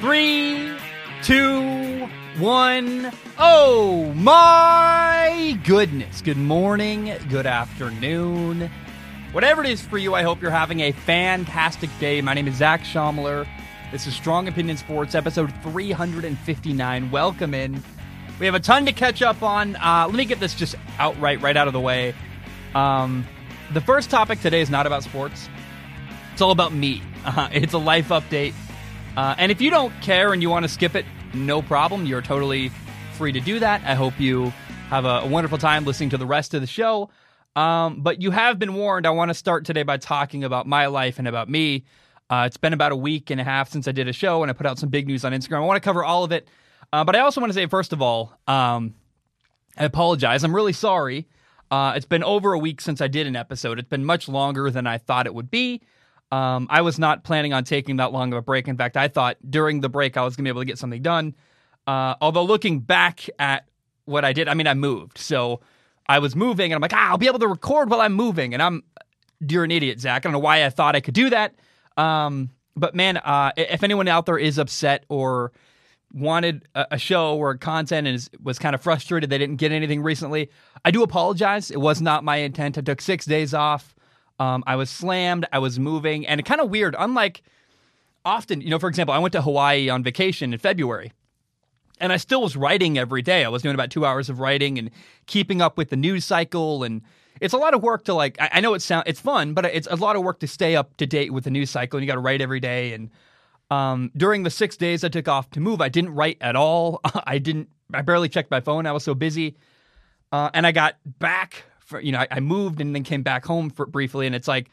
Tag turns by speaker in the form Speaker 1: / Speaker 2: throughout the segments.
Speaker 1: Three, two, one. Oh my goodness. Good morning, good afternoon. Whatever it is for you, I hope you're having a fantastic day. My name is Zach Schaumler. This is Strong Opinion Sports, episode 359. Welcome in. We have a ton to catch up on. Uh, let me get this just outright, right out of the way. Um, the first topic today is not about sports. It's all about me. Uh, it's a life update. Uh, and if you don't care and you want to skip it, no problem. You're totally free to do that. I hope you have a, a wonderful time listening to the rest of the show. Um, but you have been warned. I want to start today by talking about my life and about me. Uh, it's been about a week and a half since I did a show and I put out some big news on Instagram. I want to cover all of it. Uh, but I also want to say, first of all, um, I apologize. I'm really sorry. Uh, it's been over a week since I did an episode. It's been much longer than I thought it would be. Um, I was not planning on taking that long of a break. In fact, I thought during the break I was going to be able to get something done. Uh, although looking back at what I did, I mean, I moved. So I was moving and I'm like, ah, I'll be able to record while I'm moving. And I'm, you're an idiot, Zach. I don't know why I thought I could do that. Um, but man, uh, if anyone out there is upset or wanted a, a show or content and is, was kind of frustrated they didn't get anything recently, I do apologize. It was not my intent. I took six days off. Um, I was slammed. I was moving, and kind of weird. Unlike often, you know, for example, I went to Hawaii on vacation in February, and I still was writing every day. I was doing about two hours of writing and keeping up with the news cycle, and it's a lot of work to like. I, I know it sound it's fun, but it's a lot of work to stay up to date with the news cycle, and you got to write every day. And um, during the six days I took off to move, I didn't write at all. I didn't. I barely checked my phone. I was so busy, uh, and I got back for you know I, I moved and then came back home for briefly, and it's like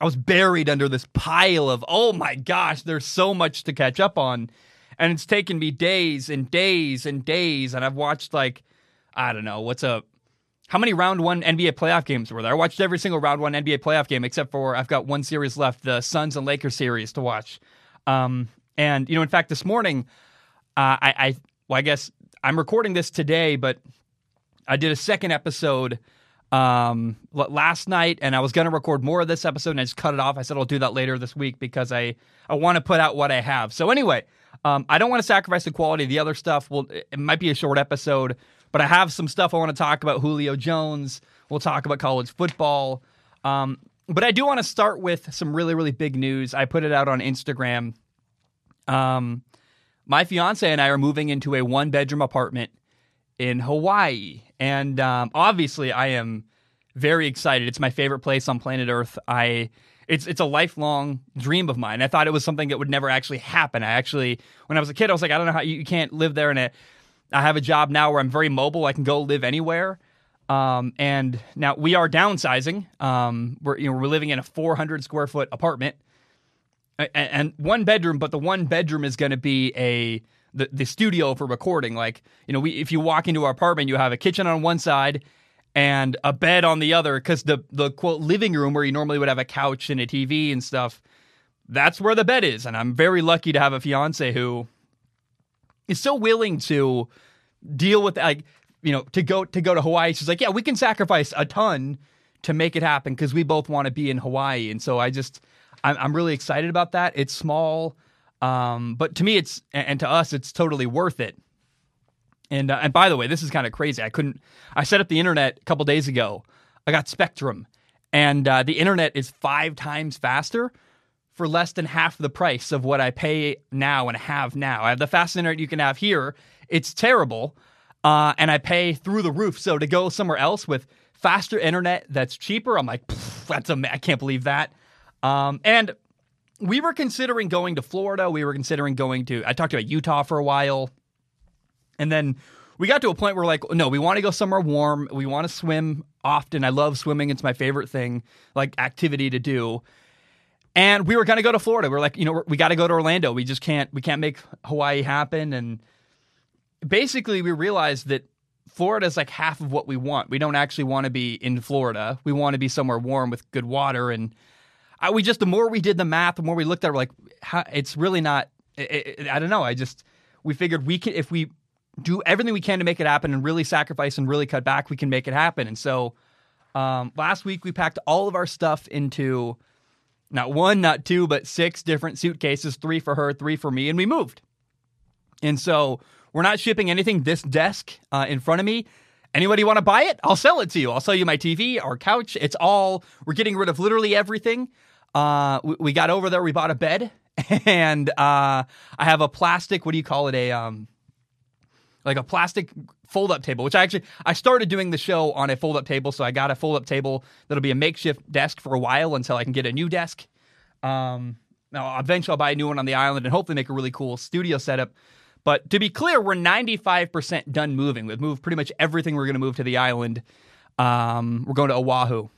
Speaker 1: I was buried under this pile of oh my gosh, there's so much to catch up on, and it's taken me days and days and days, and I've watched like I don't know what's up. How many round one NBA playoff games were there? I watched every single round one NBA playoff game except for I've got one series left, the Suns and Lakers series to watch. Um, and you know, in fact, this morning, uh, I, I well, I guess I'm recording this today, but I did a second episode um, last night, and I was going to record more of this episode, and I just cut it off. I said I'll do that later this week because I I want to put out what I have. So anyway, um, I don't want to sacrifice the quality of the other stuff. Well, it might be a short episode, but I have some stuff I want to talk about. Julio Jones. We'll talk about college football. Um, but I do want to start with some really really big news. I put it out on Instagram. Um, my fiance and I are moving into a one bedroom apartment in Hawaii. And um, obviously, I am very excited. It's my favorite place on planet Earth. I it's it's a lifelong dream of mine. I thought it was something that would never actually happen. I actually, when I was a kid, I was like, I don't know how you, you can't live there. And it, I have a job now where I'm very mobile. I can go live anywhere. Um, and now we are downsizing. Um, we're you know we're living in a 400 square foot apartment, and, and one bedroom. But the one bedroom is going to be a the, the studio for recording. Like, you know, we if you walk into our apartment, you have a kitchen on one side and a bed on the other because the the quote living room where you normally would have a couch and a TV and stuff, that's where the bed is. And I'm very lucky to have a fiance who is so willing to deal with like you know to go to go to Hawaii. She's like, yeah, we can sacrifice a ton to make it happen because we both want to be in Hawaii. And so I just I'm, I'm really excited about that. It's small. Um, but to me, it's and to us, it's totally worth it. And uh, and by the way, this is kind of crazy. I couldn't. I set up the internet a couple days ago. I got Spectrum, and uh, the internet is five times faster for less than half the price of what I pay now and have now. I have the fast internet you can have here. It's terrible, uh, and I pay through the roof. So to go somewhere else with faster internet that's cheaper, I'm like, that's a. I can't believe that. Um, and we were considering going to Florida. We were considering going to, I talked about Utah for a while. And then we got to a point where, like, no, we want to go somewhere warm. We want to swim often. I love swimming. It's my favorite thing, like, activity to do. And we were going to go to Florida. We are like, you know, we got to go to Orlando. We just can't, we can't make Hawaii happen. And basically, we realized that Florida is like half of what we want. We don't actually want to be in Florida. We want to be somewhere warm with good water. And, I, we just the more we did the math, the more we looked at, it, we're like, how, it's really not. It, it, I don't know. I just we figured we could if we do everything we can to make it happen and really sacrifice and really cut back, we can make it happen. And so um, last week we packed all of our stuff into not one, not two, but six different suitcases, three for her, three for me, and we moved. And so we're not shipping anything this desk uh, in front of me. Anybody want to buy it? I'll sell it to you. I'll sell you my TV, our couch. It's all, we're getting rid of literally everything. Uh, we, we got over there, we bought a bed, and uh, I have a plastic, what do you call it? A, um, like a plastic fold up table, which I actually I started doing the show on a fold up table, so I got a fold up table that'll be a makeshift desk for a while until I can get a new desk. Um, now eventually I'll buy a new one on the island and hopefully make a really cool studio setup. But to be clear, we're 95% done moving. We've moved pretty much everything we're going to move to the island. Um, we're going to Oahu.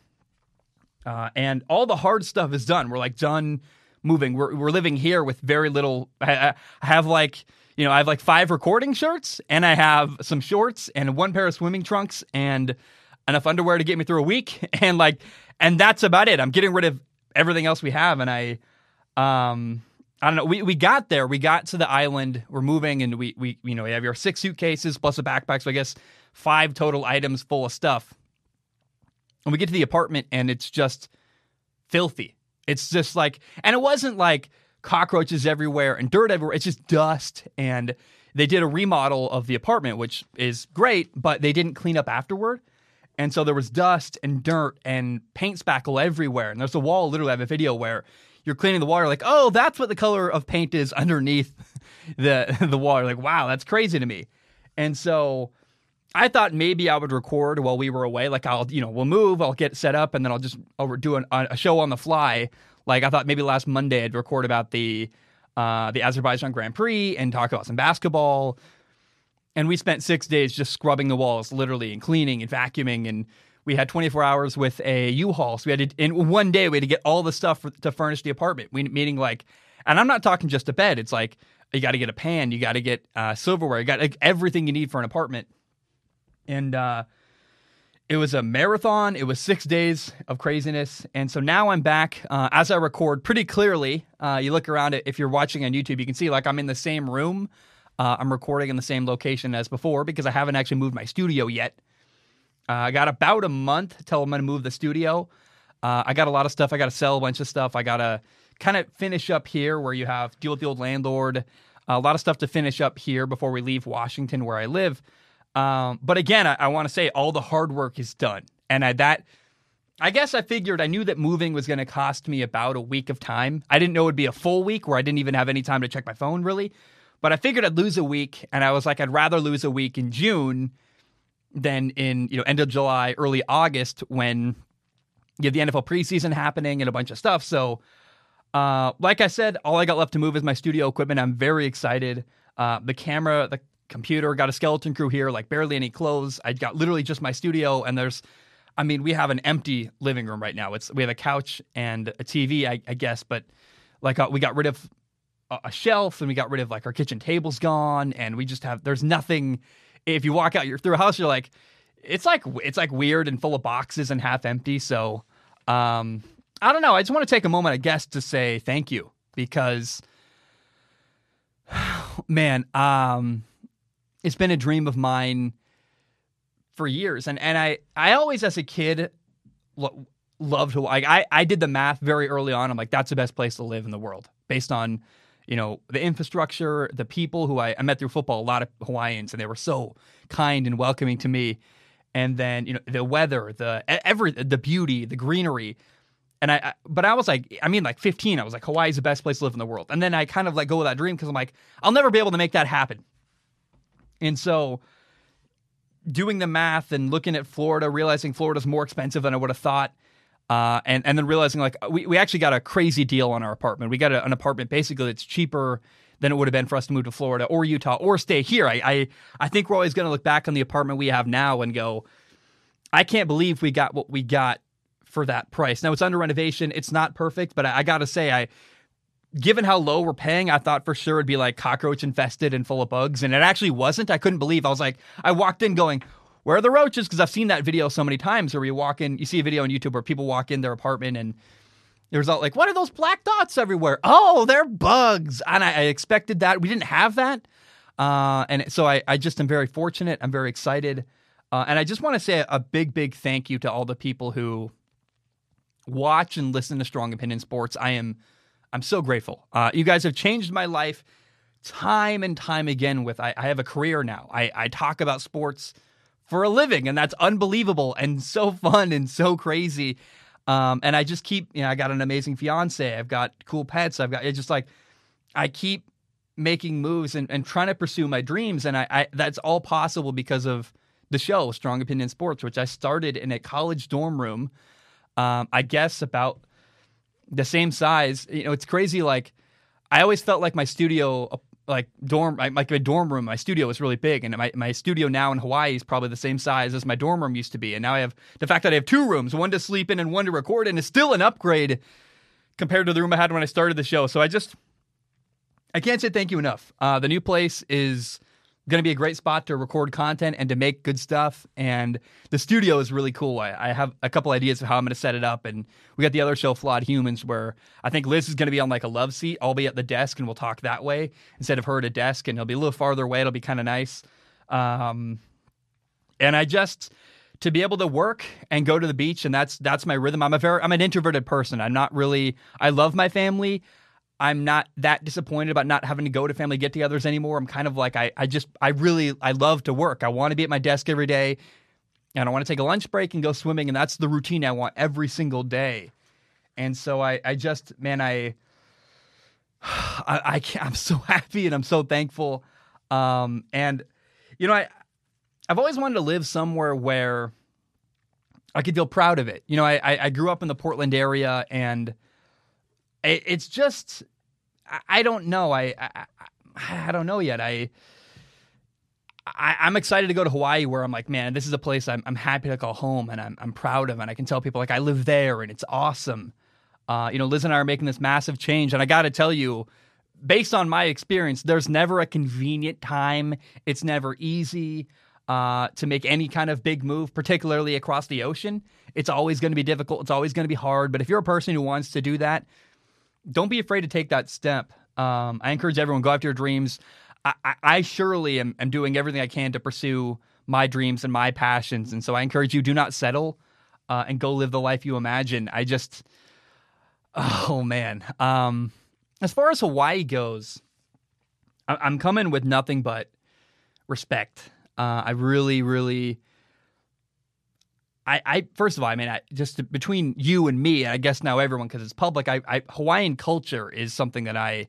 Speaker 1: Uh, and all the hard stuff is done. We're like done moving. We're, we're living here with very little. I, I have like you know, I have like five recording shirts and I have some shorts and one pair of swimming trunks and enough underwear to get me through a week. And like, and that's about it. I'm getting rid of everything else we have. And I, um, I don't know. We, we got there. We got to the island. We're moving, and we we you know we have your six suitcases plus a backpack. So I guess five total items full of stuff. And we get to the apartment, and it's just filthy. It's just like, and it wasn't like cockroaches everywhere and dirt everywhere. It's just dust. And they did a remodel of the apartment, which is great, but they didn't clean up afterward. And so there was dust and dirt and paint spackle everywhere. And there's a wall, literally, I have a video where you're cleaning the water, like, oh, that's what the color of paint is underneath the the water. Like, wow, that's crazy to me. And so I thought maybe I would record while we were away. Like, I'll, you know, we'll move, I'll get set up, and then I'll just I'll do an, a show on the fly like I thought maybe last Monday I'd record about the uh, the Azerbaijan Grand Prix and talk about some basketball. And we spent six days just scrubbing the walls, literally, and cleaning and vacuuming. And we had 24 hours with a U-Haul. So we had to, in one day, we had to get all the stuff for, to furnish the apartment. We, meaning like, and I'm not talking just a bed. It's like you got to get a pan, you got to get uh, silverware, you got like, everything you need for an apartment. And uh, it was a marathon. It was six days of craziness. And so now I'm back uh, as I record pretty clearly. Uh, you look around it, if you're watching on YouTube, you can see like I'm in the same room. Uh, I'm recording in the same location as before because I haven't actually moved my studio yet. Uh, I got about a month till I'm to move the studio. Uh, I got a lot of stuff. I got to sell a bunch of stuff. I got to kind of finish up here where you have deal with the old landlord. A lot of stuff to finish up here before we leave Washington, where I live. Um, but again, I, I want to say all the hard work is done, and I, that I guess I figured I knew that moving was going to cost me about a week of time. I didn't know it would be a full week where I didn't even have any time to check my phone really, but I figured I'd lose a week, and I was like, I'd rather lose a week in June than in you know end of July, early August when you have the NFL preseason happening and a bunch of stuff. So, uh, like I said, all I got left to move is my studio equipment. I'm very excited. Uh, the camera, the computer, got a skeleton crew here, like barely any clothes. I got literally just my studio, and there's, I mean, we have an empty living room right now. It's we have a couch and a TV, I, I guess, but like uh, we got rid of a, a shelf, and we got rid of like our kitchen table's gone, and we just have there's nothing. If you walk out, you're through a house, you're like, it's like it's like weird and full of boxes and half empty. So, um, I don't know. I just want to take a moment, I guess, to say thank you because, man, um it's been a dream of mine for years. And and I I always as a kid lo- loved Hawaii. I I did the math very early on. I'm like that's the best place to live in the world based on you know the infrastructure, the people who I, I met through football. A lot of Hawaiians and they were so kind and welcoming to me. And then you know the weather, the every the beauty, the greenery. And I, I, but I was like, I mean, like 15, I was like, Hawaii's the best place to live in the world. And then I kind of like go with that dream because I'm like, I'll never be able to make that happen. And so doing the math and looking at Florida, realizing Florida's more expensive than I would have thought. Uh, and and then realizing like we, we actually got a crazy deal on our apartment. We got a, an apartment basically that's cheaper than it would have been for us to move to Florida or Utah or stay here. I I, I think we're always going to look back on the apartment we have now and go, I can't believe we got what we got for that price. Now it's under renovation. It's not perfect, but I, I got to say I given how low we're paying, I thought for sure it'd be like cockroach infested and full of bugs, and it actually wasn't. I couldn't believe. I was like, I walked in going, "Where are the roaches?" Because I've seen that video so many times where you walk in, you see a video on YouTube where people walk in their apartment and there's all like, "What are those black dots everywhere?" Oh, they're bugs, and I, I expected that. We didn't have that, uh, and so I, I just am very fortunate. I'm very excited, uh, and I just want to say a big, big thank you to all the people who watch and listen to Strong Opinion Sports. I am I'm so grateful. Uh, you guys have changed my life time and time again with I, I have a career now. I, I talk about sports for a living, and that's unbelievable and so fun and so crazy. Um, and I just keep, you know, I got an amazing fiance. I've got cool pets. I've got, it's just like, I keep making moves and, and trying to pursue my dreams. And I, I, that's all possible because of the show, Strong Opinion Sports, which I started in a college dorm room. Um, I guess about the same size. You know, it's crazy. Like, I always felt like my studio like dorm like my dorm room my studio was really big and my, my studio now in hawaii is probably the same size as my dorm room used to be and now i have the fact that i have two rooms one to sleep in and one to record in is still an upgrade compared to the room i had when i started the show so i just i can't say thank you enough uh, the new place is going to be a great spot to record content and to make good stuff. And the studio is really cool. I, I have a couple ideas of how I'm going to set it up. And we got the other show, Flawed Humans, where I think Liz is going to be on like a love seat. I'll be at the desk and we'll talk that way instead of her at a desk. And he'll be a little farther away. It'll be kind of nice. Um, and I just to be able to work and go to the beach and that's that's my rhythm. I'm a very I'm an introverted person. I'm not really I love my family. I'm not that disappointed about not having to go to family get togethers anymore. I'm kind of like, I, I just, I really, I love to work. I want to be at my desk every day and I want to take a lunch break and go swimming. And that's the routine I want every single day. And so I, I just, man, I, I, I I'm so happy and I'm so thankful. Um, and, you know, I, I've always wanted to live somewhere where I could feel proud of it. You know, I, I grew up in the Portland area and, it's just I don't know. I, I I don't know yet. I, I am excited to go to Hawaii, where I'm like, man, this is a place I'm I'm happy to call home, and I'm I'm proud of, and I can tell people like I live there, and it's awesome. Uh, you know, Liz and I are making this massive change, and I got to tell you, based on my experience, there's never a convenient time. It's never easy uh, to make any kind of big move, particularly across the ocean. It's always going to be difficult. It's always going to be hard. But if you're a person who wants to do that, don't be afraid to take that step. Um, I encourage everyone go after your dreams. I, I, I surely am, am, doing everything I can to pursue my dreams and my passions, and so I encourage you: do not settle uh, and go live the life you imagine. I just, oh man. Um, as far as Hawaii goes, I, I'm coming with nothing but respect. Uh, I really, really I, I first of all, I mean, I, just between you and me, and I guess now everyone because it's public. I, I, Hawaiian culture is something that I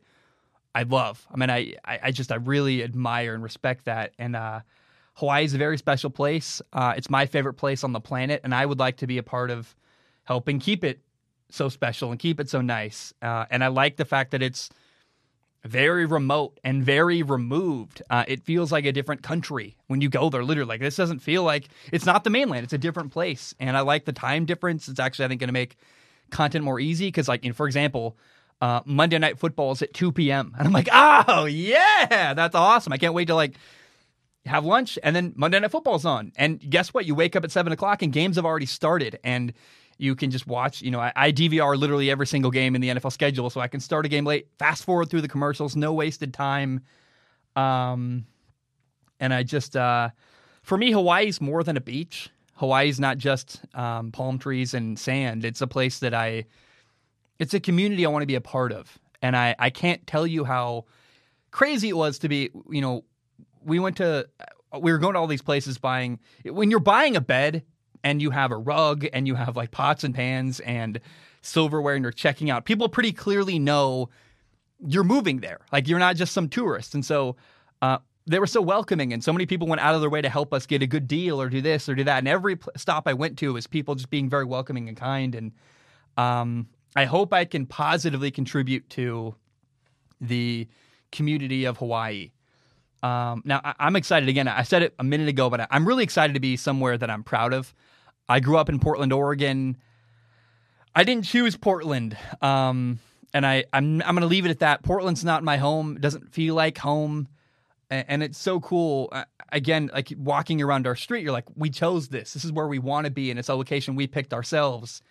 Speaker 1: I love. I mean, I, I just I really admire and respect that. And uh, Hawaii is a very special place. Uh, it's my favorite place on the planet, and I would like to be a part of helping keep it so special and keep it so nice. Uh, and I like the fact that it's very remote and very removed. Uh, it feels like a different country when you go there. Literally, like this doesn't feel like it's not the mainland. It's a different place, and I like the time difference. It's actually I think going to make content more easy because, like, you know, for example, uh, Monday Night Football is at two p.m. and I'm like, oh yeah, that's awesome. I can't wait to like have lunch and then Monday Night Football's on. And guess what? You wake up at seven o'clock and games have already started and you can just watch. You know, I, I, DVR literally every single game in the NFL schedule, so I can start a game late, fast forward through the commercials, no wasted time. Um, and I just, uh, for me, Hawaii's more than a beach. Hawaii's not just um, palm trees and sand. It's a place that I, it's a community I want to be a part of, and I, I can't tell you how crazy it was to be. You know, we went to, we were going to all these places buying. When you're buying a bed, and you have a rug and you have like pots and pans and silverware and you're checking out, people pretty clearly know you're moving there. Like you're not just some tourist. And so uh, they were so welcoming and so many people went out of their way to help us get a good deal or do this or do that. And every stop I went to was people just being very welcoming and kind. And um, I hope I can positively contribute to the community of Hawaii. Um, now, I- am excited again. I said it a minute ago, but I'm really excited to be somewhere that I'm proud of. I grew up in Portland, Oregon. I didn't choose Portland, um, and I I'm I'm gonna leave it at that. Portland's not my home. It doesn't feel like home, and, it's so cool. Again, like walking around our street, you're like, we chose this. This is where we want to be, and it's a location we picked ourselves.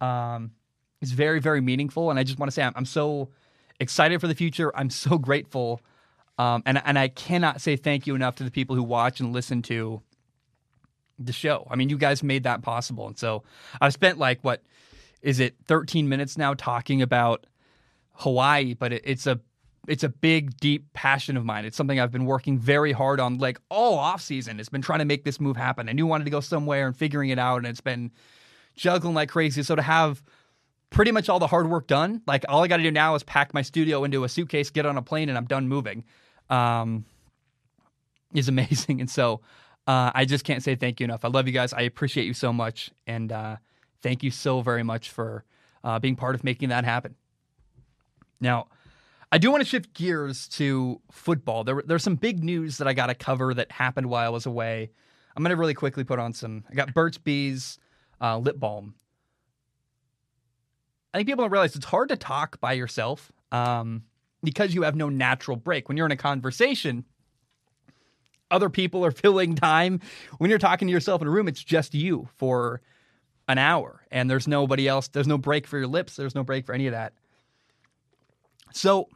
Speaker 1: Um, it's very very meaningful, and I just want to say I'm, I'm so excited for the future. I'm so grateful, um, and and I cannot say thank you enough to the people who watch and listen to the show. I mean, you guys made that possible. And so I've spent like, what is it, 13 minutes now talking about Hawaii, but it, it's a it's a big, deep passion of mine. It's something I've been working very hard on, like all off season. It's been trying to make this move happen. I knew I wanted to go somewhere and figuring it out, and it's been juggling like crazy. So to have pretty much all the hard work done, like all I got to do now is pack my studio into a suitcase, get on a plane, and I'm done moving. Um, is amazing, and so uh, I just can't say thank you enough. I love you guys. I appreciate you so much, and uh, thank you so very much for uh, being part of making that happen. Now, I do want to shift gears to football. There, there's some big news that I got to cover that happened while I was away. I'm going to really quickly put on some. I got Burt's Bees uh, lip balm. I think people don't realize it's hard to talk by yourself um, because you have no natural break. When you're in a conversation, other people are filling time. When you're talking to yourself in a room, it's just you for an hour, and there's nobody else. There's no break for your lips. There's no break for any of that. So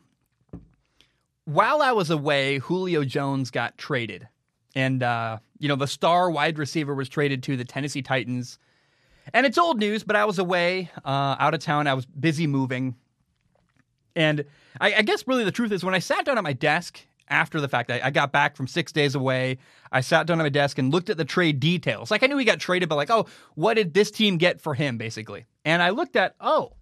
Speaker 1: while I was away, Julio Jones got traded. And, uh, you know, the star wide receiver was traded to the Tennessee Titans. And it's old news, but I was away, uh, out of town. I was busy moving. And I, I, guess really the truth is when I sat down at my desk after the fact, I, I, got back from six days away. I sat down at my desk and looked at the trade details. Like I knew he got traded, but like, oh, what did this team get for him, basically? And I looked at, oh,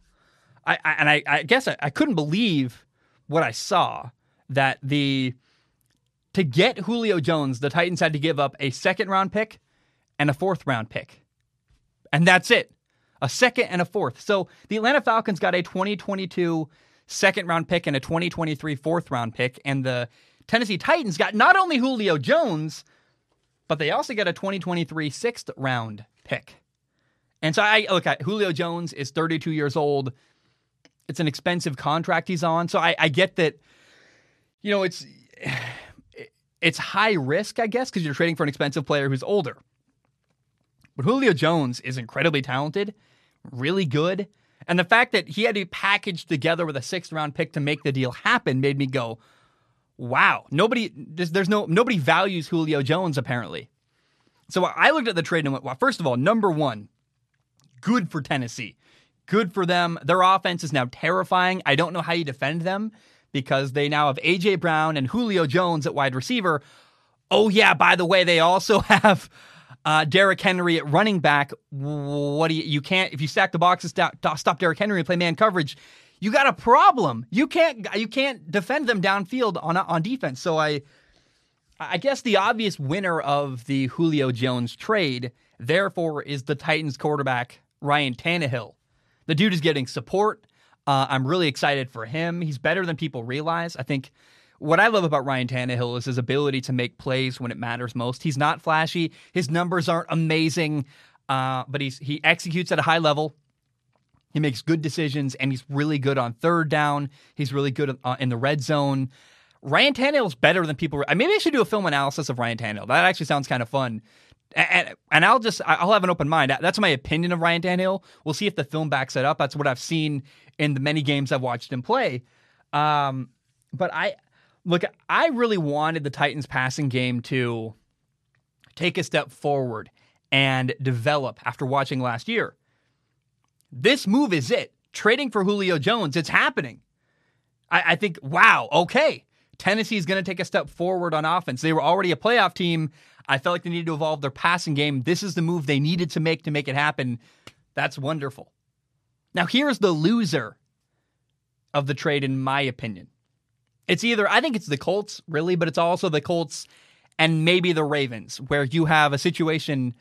Speaker 1: I, and I, I guess I couldn't believe what I saw that the to get Julio Jones, the Titans had to give up a second round pick and a fourth round pick. And that's it. A second and a fourth. So the Atlanta Falcons got a 2022 second round pick and a 2023 fourth round pick. And the Tennessee Titans got not only Julio Jones, but they also get a 2023 sixth round pick. And so I look at Julio Jones is 32 years old. It's an expensive contract he's on. So I, I get that you know, it's it's high risk, I guess, because you're trading for an expensive player who's older. But Julio Jones is incredibly talented, really good. And the fact that he had to be packaged together with a sixth round pick to make the deal happen made me go, wow, nobody, there's, there's no, nobody values Julio Jones apparently. So I looked at the trade and went, well, first of all, number one, good for Tennessee. Good for them. Their offense is now terrifying. I don't know how you defend them because they now have A.J. Brown and Julio Jones at wide receiver. Oh, yeah, by the way, they also have uh, Derrick Henry at running back. What do you, you can't, if you stack the boxes, stop, stop Derrick Henry and play man coverage, you got a problem. You can't, you can't defend them downfield on, on defense. So I, I guess the obvious winner of the Julio Jones trade, therefore, is the Titans quarterback, Ryan Tannehill. The dude is getting support. Uh, I'm really excited for him. He's better than people realize. I think what I love about Ryan Tannehill is his ability to make plays when it matters most. He's not flashy. His numbers aren't amazing, uh, but he's he executes at a high level. He makes good decisions, and he's really good on third down. He's really good uh, in the red zone. Ryan Tannehill is better than people. I maybe I should do a film analysis of Ryan Tannehill. That actually sounds kind of fun. And, and I'll just I'll have an open mind. That's my opinion of Ryan Tannehill. We'll see if the film backs it up. That's what I've seen in the many games I've watched him play. Um, but I look, I really wanted the Titans passing game to take a step forward and develop after watching last year. This move is it. Trading for Julio Jones, it's happening. I, I think, wow, okay. Tennessee is going to take a step forward on offense. They were already a playoff team. I felt like they needed to evolve their passing game. This is the move they needed to make to make it happen. That's wonderful. Now, here's the loser of the trade, in my opinion. It's either, I think it's the Colts, really, but it's also the Colts and maybe the Ravens, where you have a situation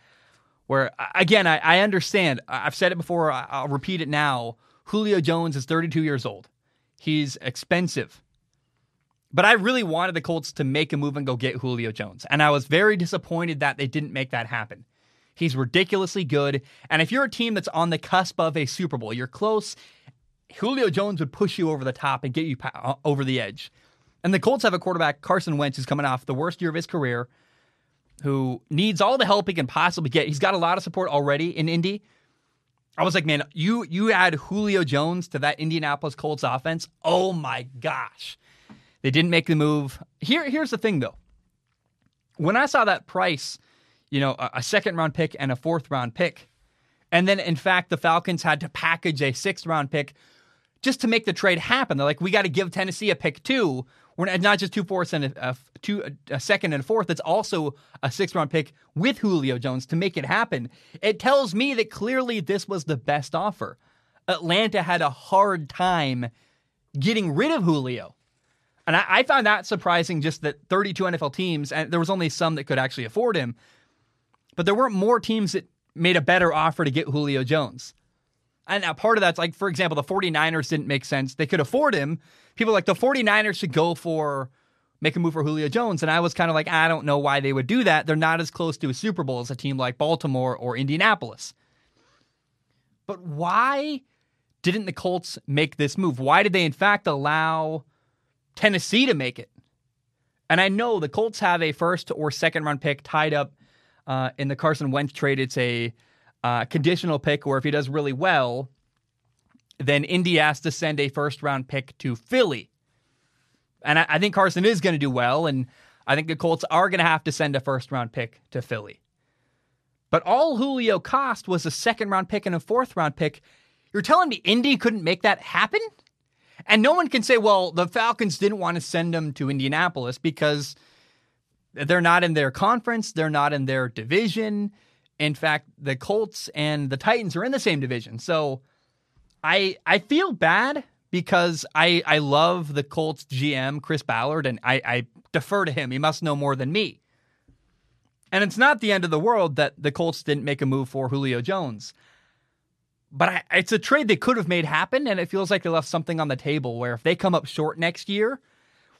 Speaker 1: where, again, I, I understand. I've said it before, I'll repeat it now. Julio Jones is 32 years old. He's expensive. But I really wanted the Colts to make a move and go get Julio Jones. And I was very disappointed that they didn't make that happen. He's ridiculously good. And if you're a team that's on the cusp of a Super Bowl, you're close, Julio Jones would push you over the top and get you uh, over the edge. And the Colts have a quarterback, Carson Wentz, who's coming off the worst year of his career, who needs all the help he can possibly get. He's got a lot of support already in Indy. I was like, man, you you add Julio Jones to that Indianapolis Colts offense. Oh my gosh. They didn't make the move. Here, here's the thing though. When I saw that price, you know, a, a second round pick and a fourth round pick, and then in fact the Falcons had to package a sixth round pick just to make the trade happen. They're like, we got to give Tennessee a pick too. We're not just two fourths and a, a, two, a second and a fourth. It's also a six round pick with Julio Jones to make it happen. It tells me that clearly this was the best offer. Atlanta had a hard time getting rid of Julio. And I, I found that surprising just that 32 NFL teams, and there was only some that could actually afford him, but there weren't more teams that made a better offer to get Julio Jones. And now part of that's like, for example, the 49ers didn't make sense. They could afford him. People like the 49ers should go for make a move for Julio Jones. And I was kind of like, I don't know why they would do that. They're not as close to a Super Bowl as a team like Baltimore or Indianapolis. But why didn't the Colts make this move? Why did they, in fact, allow Tennessee to make it? And I know the Colts have a first or second round pick tied up uh, in the Carson Wentz trade. It's a uh, conditional pick or if he does really well, then Indy has to send a first round pick to Philly. And I, I think Carson is going to do well, and I think the Colts are going to have to send a first round pick to Philly. But all Julio cost was a second round pick and a fourth round pick. You're telling me Indy couldn't make that happen? And no one can say, well, the Falcons didn't want to send him to Indianapolis because they're not in their conference, they're not in their division. In fact, the Colts and the Titans are in the same division. So I I feel bad because I I love the Colts GM Chris Ballard and I, I defer to him. He must know more than me. And it's not the end of the world that the Colts didn't make a move for Julio Jones. But I, it's a trade they could have made happen, and it feels like they left something on the table where if they come up short next year,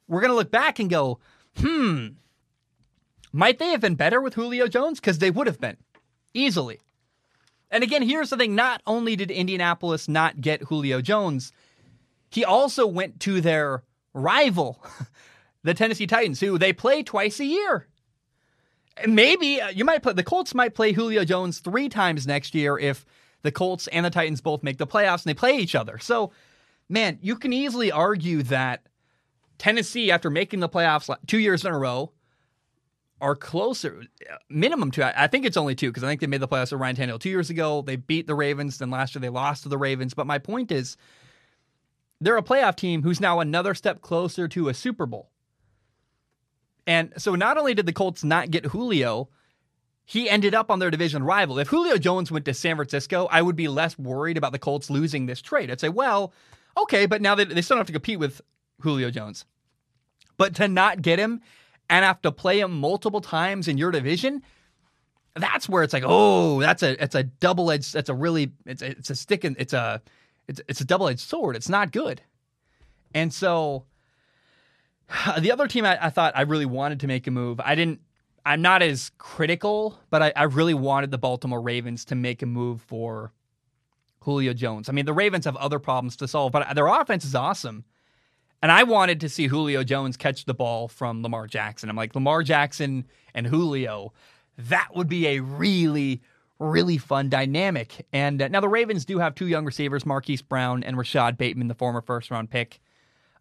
Speaker 1: we're going to look back and go, hmm, might they have been better with Julio Jones? Because they would have been easily. And again, here's the thing not only did Indianapolis not get Julio Jones, he also went to their rival, the Tennessee Titans, who they play twice a year. Maybe uh, you might play, the Colts might play Julio Jones three times next year if the Colts and the Titans both make the playoffs and they play each other. So, man, you can easily argue that Tennessee, after making the playoffs two years in a row, are closer, minimum to. I think it's only two because I think they made the playoffs with Ryan Tannehill two years ago. They beat the Ravens. Then last year they lost to the Ravens. But my point is, they're a playoff team who's now another step closer to a Super Bowl. And so not only did the Colts not get Julio, he ended up on their division rival. If Julio Jones went to San Francisco, I would be less worried about the Colts losing this trade. I'd say, well, okay, but now they, they still have to compete with Julio Jones. But to not get him and have to play him multiple times in your division, that's where it's like, oh, that's a it's a double edged. That's a really it's a, it's a stick it's a it's it's a double edged sword. It's not good. And so the other team I, I, thought I really wanted to make a move. I didn't. I'm not as critical, but I, I really wanted the Baltimore Ravens to make a move for Julio Jones. I mean, the Ravens have other problems to solve, but their offense is awesome. And I wanted to see Julio Jones catch the ball from Lamar Jackson. I'm like, Lamar Jackson and Julio, that would be a really, really fun dynamic. And uh, now the Ravens do have two young receivers, Marquise Brown and Rashod Bateman, the former first round pick.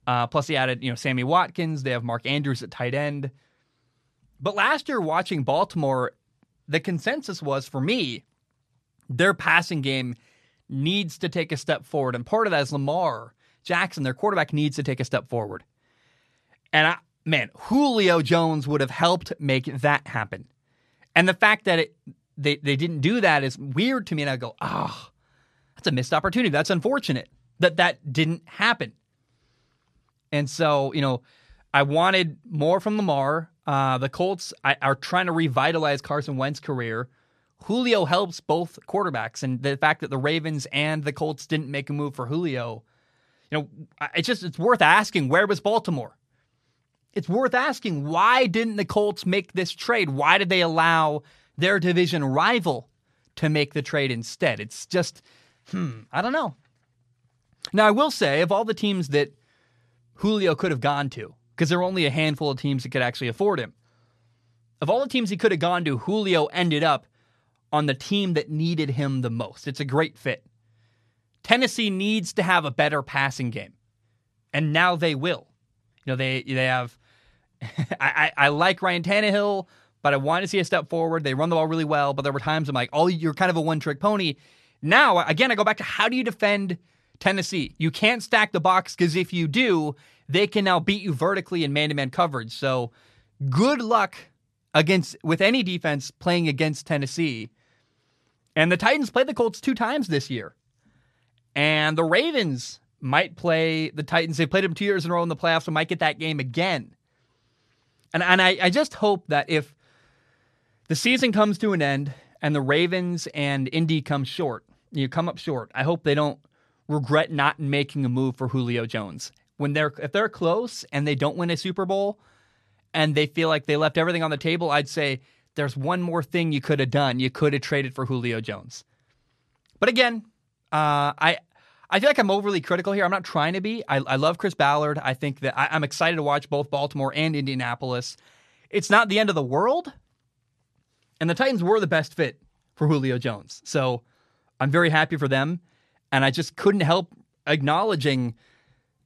Speaker 1: Uh, plus, they added, you know, Sammy Watkins. They have Mark Andrews at tight end. But last year, watching Baltimore, the consensus was for me, their passing game needs to take a step forward. And part of that is Lamar Jackson, their quarterback, needs to take a step forward. And I, man, Julio Jones would have helped make that happen. And the fact that it, they, they didn't do that is weird to me. And I go, oh, that's a missed opportunity. That's unfortunate that that didn't happen. And so, you know, I wanted more from Lamar. Uh, the Colts I, are trying to revitalize Carson Wentz's career. Julio helps both quarterbacks, and the fact that the Ravens and the Colts didn't make a move for Julio you know, it's just it's worth asking where was Baltimore? It's worth asking why didn't the Colts make this trade? Why did they allow their division rival to make the trade instead? It's just hmm, I don't know. Now, I will say of all the teams that Julio could have gone to, because there were only a handful of teams that could actually afford him. Of all the teams he could have gone to, Julio ended up on the team that needed him the most. It's a great fit. Tennessee needs to have a better passing game, and now they will. You know, they they have. I, I, I like Ryan Tannehill, but I want to see a step forward. They run the ball really well, but there were times I'm like, oh, you're kind of a one trick pony. Now, again, I go back to how do you defend Tennessee. You can't stack the box because if you do, they can now beat you vertically in man to man coverage. So good luck against with any defense playing against Tennessee. And the Titans played the Colts two times this year. And the Ravens might play the Titans. They played them two years in a row in the playoffs and might get that game again. And and I, I just hope that if the season comes to an end and the Ravens and Indy come short, you come up short. I hope they don't regret not making a move for Julio Jones. When they're if they're close and they don't win a Super Bowl and they feel like they left everything on the table, I'd say there's one more thing you could have done. You could have traded for Julio Jones. But again, uh, I I feel like I'm overly critical here. I'm not trying to be. I, I love Chris Ballard. I think that I, I'm excited to watch both Baltimore and Indianapolis. It's not the end of the world, and the Titans were the best fit for Julio Jones. So I'm very happy for them. And I just couldn't help acknowledging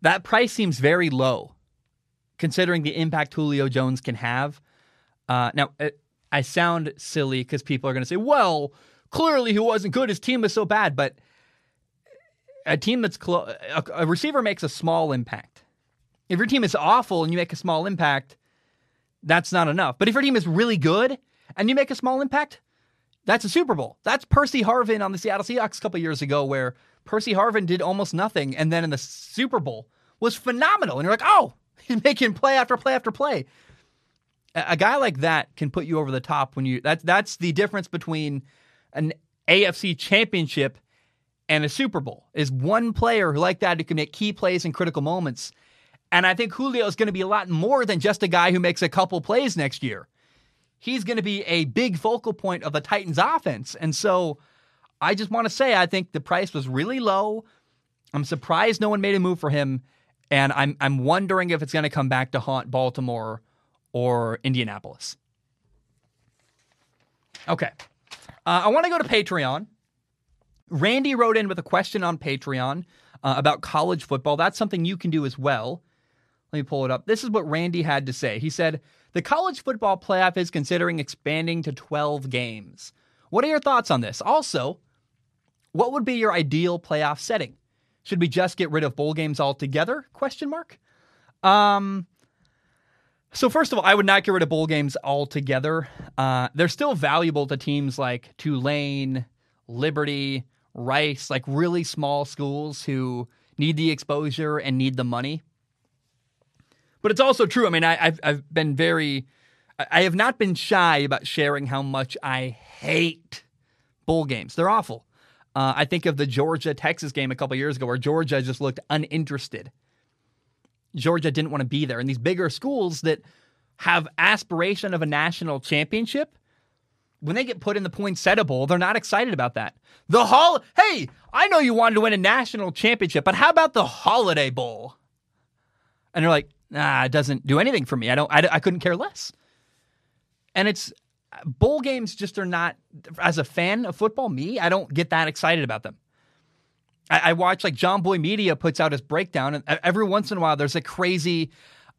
Speaker 1: that price seems very low considering the impact Julio Jones can have. Uh, now, it, I sound silly because people are going to say, well, clearly he wasn't good. His team was so bad. But a team that's close, a, a receiver makes a small impact. If your team is awful and you make a small impact, that's not enough. But if your team is really good and you make a small impact, that's a Super Bowl. That's Percy Harvin on the Seattle Seahawks a couple years ago, where Percy Harvin did almost nothing, and then in the Super Bowl was phenomenal. And you're like, oh, he's making play after play after play. A, guy like that can put you over the top when you. That's that's the difference between an AFC Championship and a Super Bowl. Is one player like that who can make key plays in critical moments. And I think Julio is going to be a lot more than just a guy who makes a couple plays next year he's going to be a big focal point of the Titans offense. And so I just want to say I think the price was really low. I'm surprised no one made a move for him. And I'm I'm wondering if it's going to come back to haunt Baltimore or Indianapolis. Okay. Uh, I want to go to Patreon. Randy wrote in with a question on Patreon uh, about college football. That's something you can do as well. Let me pull it up. This is what Randy had to say. He said, The college football playoff is considering expanding to 12 games. What are your thoughts on this? Also, what would be your ideal playoff setting? Should we just get rid of bowl games altogether? Question mark. Um, so first of all, I would not get rid of bowl games altogether. Uh, they're still valuable to teams like Tulane, Liberty, Rice, like really small schools who need the exposure and need the money. But it's also true. I mean, I, have I've been very, I have not been shy about sharing how much I hate bowl games. They're awful. Uh, I think of the Georgia Texas game a couple years ago where Georgia just looked uninterested. Georgia didn't want to be there. And these bigger schools that have aspiration of a national championship, when they get put in the poinsettia bowl, they're not excited about that. The hall, hey, I know you wanted to win a national championship, but how about the Holiday Bowl? And they're like, nah, it doesn't do anything for me. I don't. I, I couldn't care less. And it's bowl games just are not. As a fan of football, me, I don't get that excited about them. I, I watch like John Boy Media puts out his breakdown, and every once in a while there's a crazy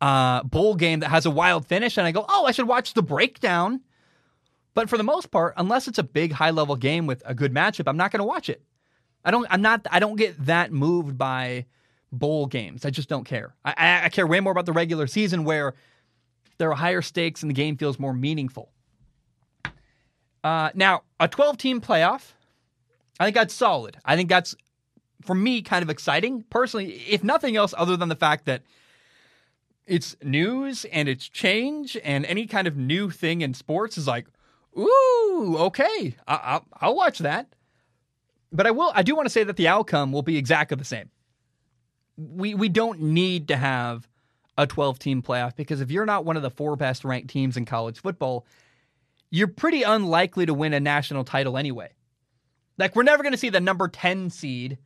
Speaker 1: uh, bowl game that has a wild finish, and I go, oh, I should watch the breakdown. But for the most part, unless it's a big high level game with a good matchup, I'm not going to watch it. I don't. I'm not. I don't get that moved by bowl games. I just don't care. I, I care way more about the regular season where there are higher stakes and the game feels more meaningful. Uh, now, a 12 team playoff, I think that's solid. I think that's, for me, kind of exciting. Personally, if nothing else, other than the fact that it's news and it's change, and any kind of new thing in sports is like, ooh, okay, I- will I'll watch that. But I will, I do want to say that the outcome will be exactly the same we we don't need to have a 12 team playoff because if you're not one of the four best ranked teams in college football, you're pretty unlikely to win a national title anyway. Like we're never going to see the number 10 seed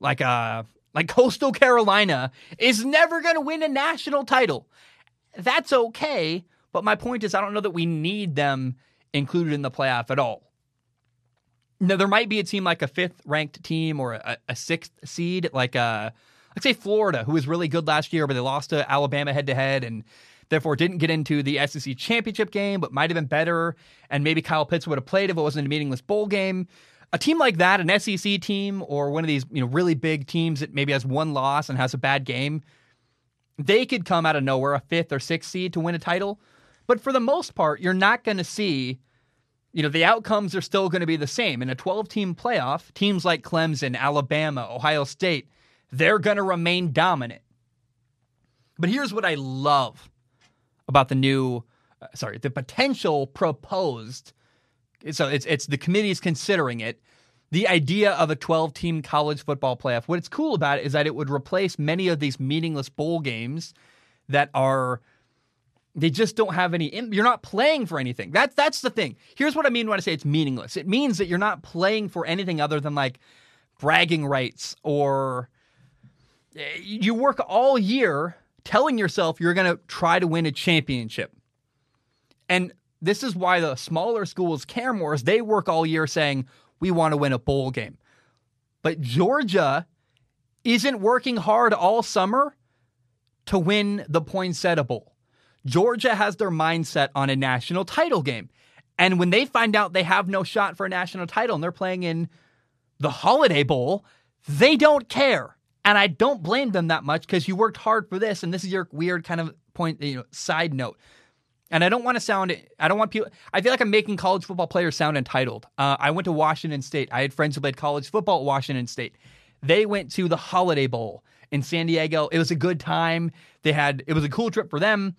Speaker 1: like uh like Coastal Carolina is never going to win a national title. That's okay, but my point is I don't know that we need them included in the playoff at all. Now there might be a team like a fifth ranked team or a, a sixth seed like a uh, like say Florida, who was really good last year, but they lost to Alabama head to head and therefore didn't get into the SEC championship game, but might have been better. And maybe Kyle Pitts would have played if it wasn't a meaningless bowl game. a team like that, an SEC team or one of these, you know, really big teams that maybe has one loss and has a bad game, they could come out of nowhere, a fifth or sixth seed to win a title. But for the most part, you're not going to see, you know, the outcomes are still going to be the same. In a 12 team playoff, teams like Clemson, Alabama, Ohio State, they're going to remain dominant. But here's what I love about the new, uh, sorry, the potential proposed. So it's it's the committee is considering it. The idea of a 12 team college football playoff. What's cool about it is that it would replace many of these meaningless bowl games that are they just don't have any you're not playing for anything. That's that's the thing. Here's what I mean when I say it's meaningless. It means that you're not playing for anything other than like bragging rights or you work all year telling yourself you're going to try to win a championship. And this is why the smaller schools care more is they work all year saying we want to win a bowl game. But Georgia isn't working hard all summer to win the Poinsettia Bowl. Georgia has their mindset on a national title game. And when they find out they have no shot for a national title and they're playing in the Holiday Bowl, they don't care. And I don't blame them that much because you worked hard for this. And this is your weird kind of point, you know, side note. And I don't want to sound, I don't want people, I feel like I'm making college football players sound entitled. Uh, I went to Washington State. I had friends who played college football at Washington State. They went to the Holiday Bowl in San Diego. It was a good time. They had, it was a cool trip for them.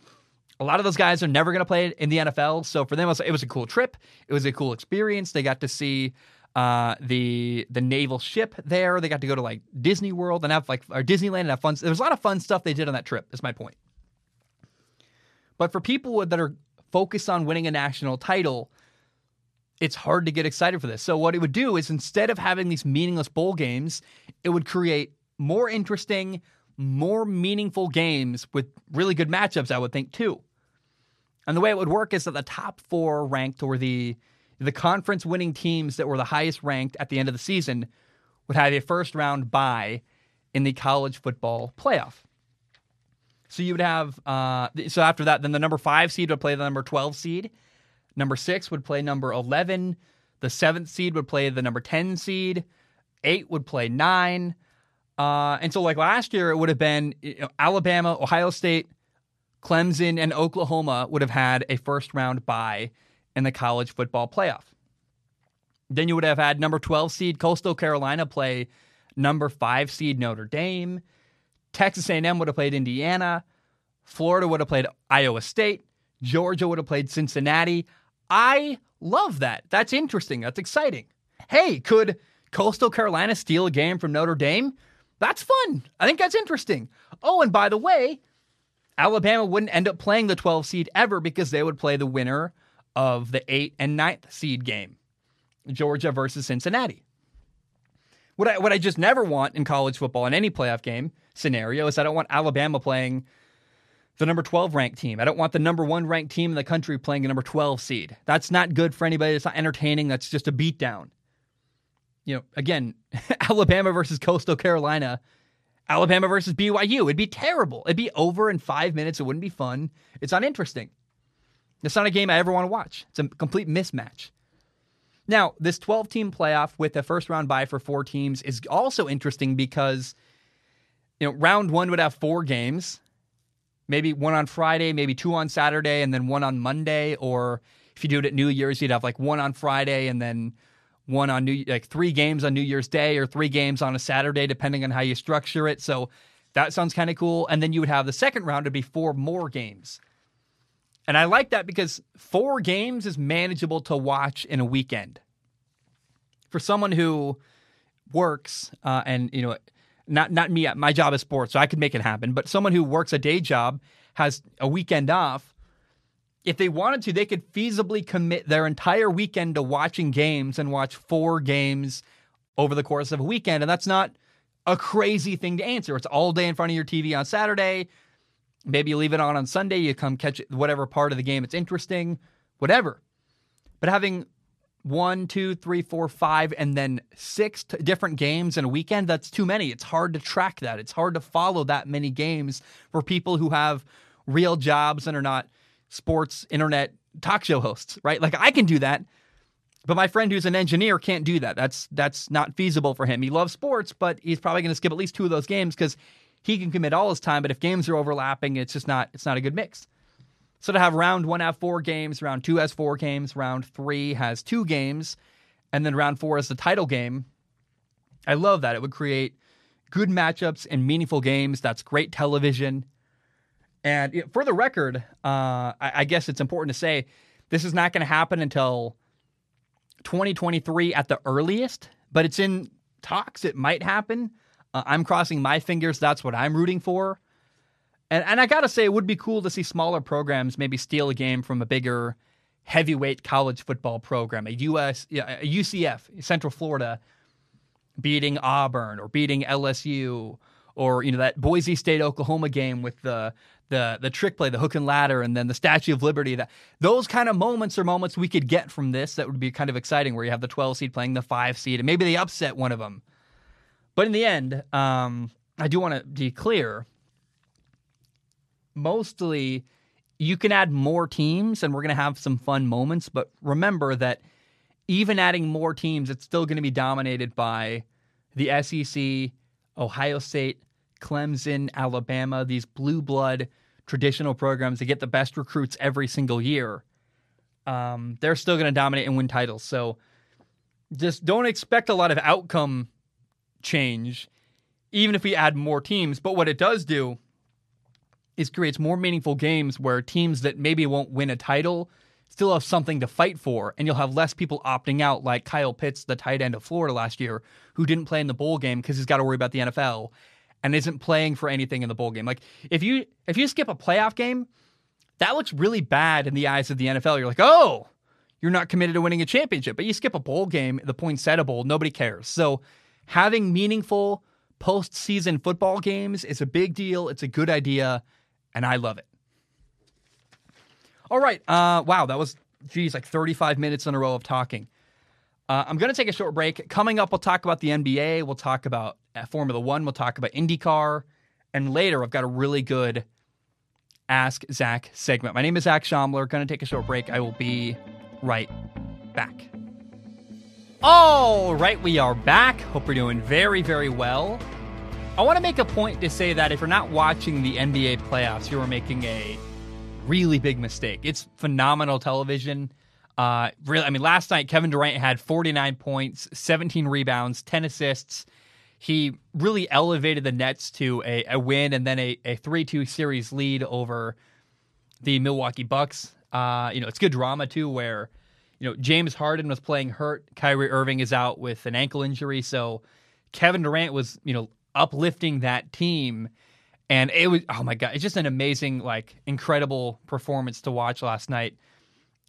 Speaker 1: A lot of those guys are never going to play in the NFL. So for them, it was, it was a cool trip. It was a cool experience. They got to see uh, the the naval ship there. They got to go to like Disney World and have like or Disneyland and have fun. There was a lot of fun stuff they did on that trip. Is my point. But for people that are focused on winning a national title, it's hard to get excited for this. So what it would do is instead of having these meaningless bowl games, it would create more interesting, more meaningful games with really good matchups. I would think too. And the way it would work is that the top four ranked or the the conference winning teams that were the highest ranked at the end of the season would have a first round bye in the college football playoff. So you would have, uh, so after that, then the number five seed would play the number 12 seed. Number six would play number 11. The seventh seed would play the number 10 seed. Eight would play nine. Uh, and so, like last year, it would have been you know, Alabama, Ohio State, Clemson, and Oklahoma would have had a first round bye in the college football playoff. Then you would have had number 12 seed Coastal Carolina play number 5 seed Notre Dame. Texas A&M would have played Indiana. Florida would have played Iowa State. Georgia would have played Cincinnati. I love that. That's interesting. That's exciting. Hey, could Coastal Carolina steal a game from Notre Dame? That's fun. I think that's interesting. Oh, and by the way, Alabama wouldn't end up playing the 12 seed ever because they would play the winner of the 8 and ninth seed game, Georgia versus Cincinnati. What I, what I just never want in college football in any playoff game scenario is I don't want Alabama playing the number 12 ranked team. I don't want the number one ranked team in the country playing a number 12 seed. That's not good for anybody. It's not entertaining. That's just a beatdown. You know, again, Alabama versus Coastal Carolina, Alabama versus BYU. It'd be terrible. It'd be over in five minutes. It wouldn't be fun. It's uninteresting. It's not a game I ever want to watch. It's a complete mismatch. Now, this 12 team playoff with a first round bye for four teams is also interesting because you know, round 1 would have four games. Maybe one on Friday, maybe two on Saturday and then one on Monday or if you do it at New Year's, you'd have like one on Friday and then one on New like three games on New Year's Day or three games on a Saturday depending on how you structure it. So that sounds kind of cool. And then you would have the second round to be four more games. And I like that because four games is manageable to watch in a weekend. For someone who works uh, and you know, not not me, my job is sports, so I could make it happen. But someone who works a day job has a weekend off. If they wanted to, they could feasibly commit their entire weekend to watching games and watch four games over the course of a weekend, and that's not a crazy thing to answer. It's all day in front of your TV on Saturday. Maybe you leave it on on Sunday, you come catch whatever part of the game it's interesting, whatever. But having one, two, three, four, five, and then six t- different games in a weekend, that's too many. It's hard to track that. It's hard to follow that many games for people who have real jobs and are not sports internet talk show hosts, right? Like I can do that. But my friend who's an engineer can't do that. That's that's not feasible for him. He loves sports, but he's probably going to skip at least two of those games because he can commit all his time. But if games are overlapping, it's just not it's not a good mix. So to have round one have four games, round two has four games, round three has two games, and then round four is the title game. I love that. It would create good matchups and meaningful games. That's great television. And for the record, uh, I, I guess it's important to say this is not going to happen until 2023 at the earliest, but it's in talks. It might happen. Uh, I'm crossing my fingers. That's what I'm rooting for. And, and I got to say, it would be cool to see smaller programs maybe steal a game from a bigger heavyweight college football program, a US, a UCF, Central Florida, beating Auburn or beating LSU, or you know that Boise State Oklahoma game with the the the trick play, the hook and ladder, and then the Statue of Liberty. That those kind of moments are moments we could get from this that would be kind of exciting, where you have the 12 seed playing the five seed, and maybe they upset one of them. But in the end, um, I do want to be clear. Mostly, you can add more teams, and we're going to have some fun moments. But remember that even adding more teams, it's still going to be dominated by the SEC, Ohio State, Clemson, Alabama, these blue blood traditional programs that get the best recruits every single year. Um, they're still going to dominate and win titles. So just don't expect a lot of outcome change, even if we add more teams. But what it does do is creates more meaningful games where teams that maybe won't win a title still have something to fight for, and you'll have less people opting out, like Kyle Pitts, the tight end of Florida last year, who didn't play in the bowl game because he's got to worry about the NFL and isn't playing for anything in the bowl game. Like if you if you skip a playoff game, that looks really bad in the eyes of the NFL. You're like, oh, you're not committed to winning a championship. But you skip a bowl game, the poinsettia bowl, nobody cares. So having meaningful postseason football games is a big deal. It's a good idea, and I love it. All right. Uh, wow, that was geez, like 35 minutes in a row of talking. Uh, I'm going to take a short break. Coming up, we'll talk about the NBA. We'll talk about uh, Formula One. We'll talk about IndyCar. And later, I've got a really good Ask Zach segment. My name is Zach Schaumler. Going to take a short break. I will be right back. All right, we are back. Hope you're doing very, very well. I want to make a point to say that if you're not watching the NBA playoffs, you are making a really big mistake. It's phenomenal television. Uh, really, I mean, last night Kevin Durant had 49 points, 17 rebounds, 10 assists. He really elevated the Nets to a, a win and then a, a 3 2 series lead over the Milwaukee Bucks. Uh, you know, it's good drama too, where, you know, James Harden was playing hurt. Kyrie Irving is out with an ankle injury. So Kevin Durant was, you know, uplifting that team. And it was, oh my God, it's just an amazing, like, incredible performance to watch last night.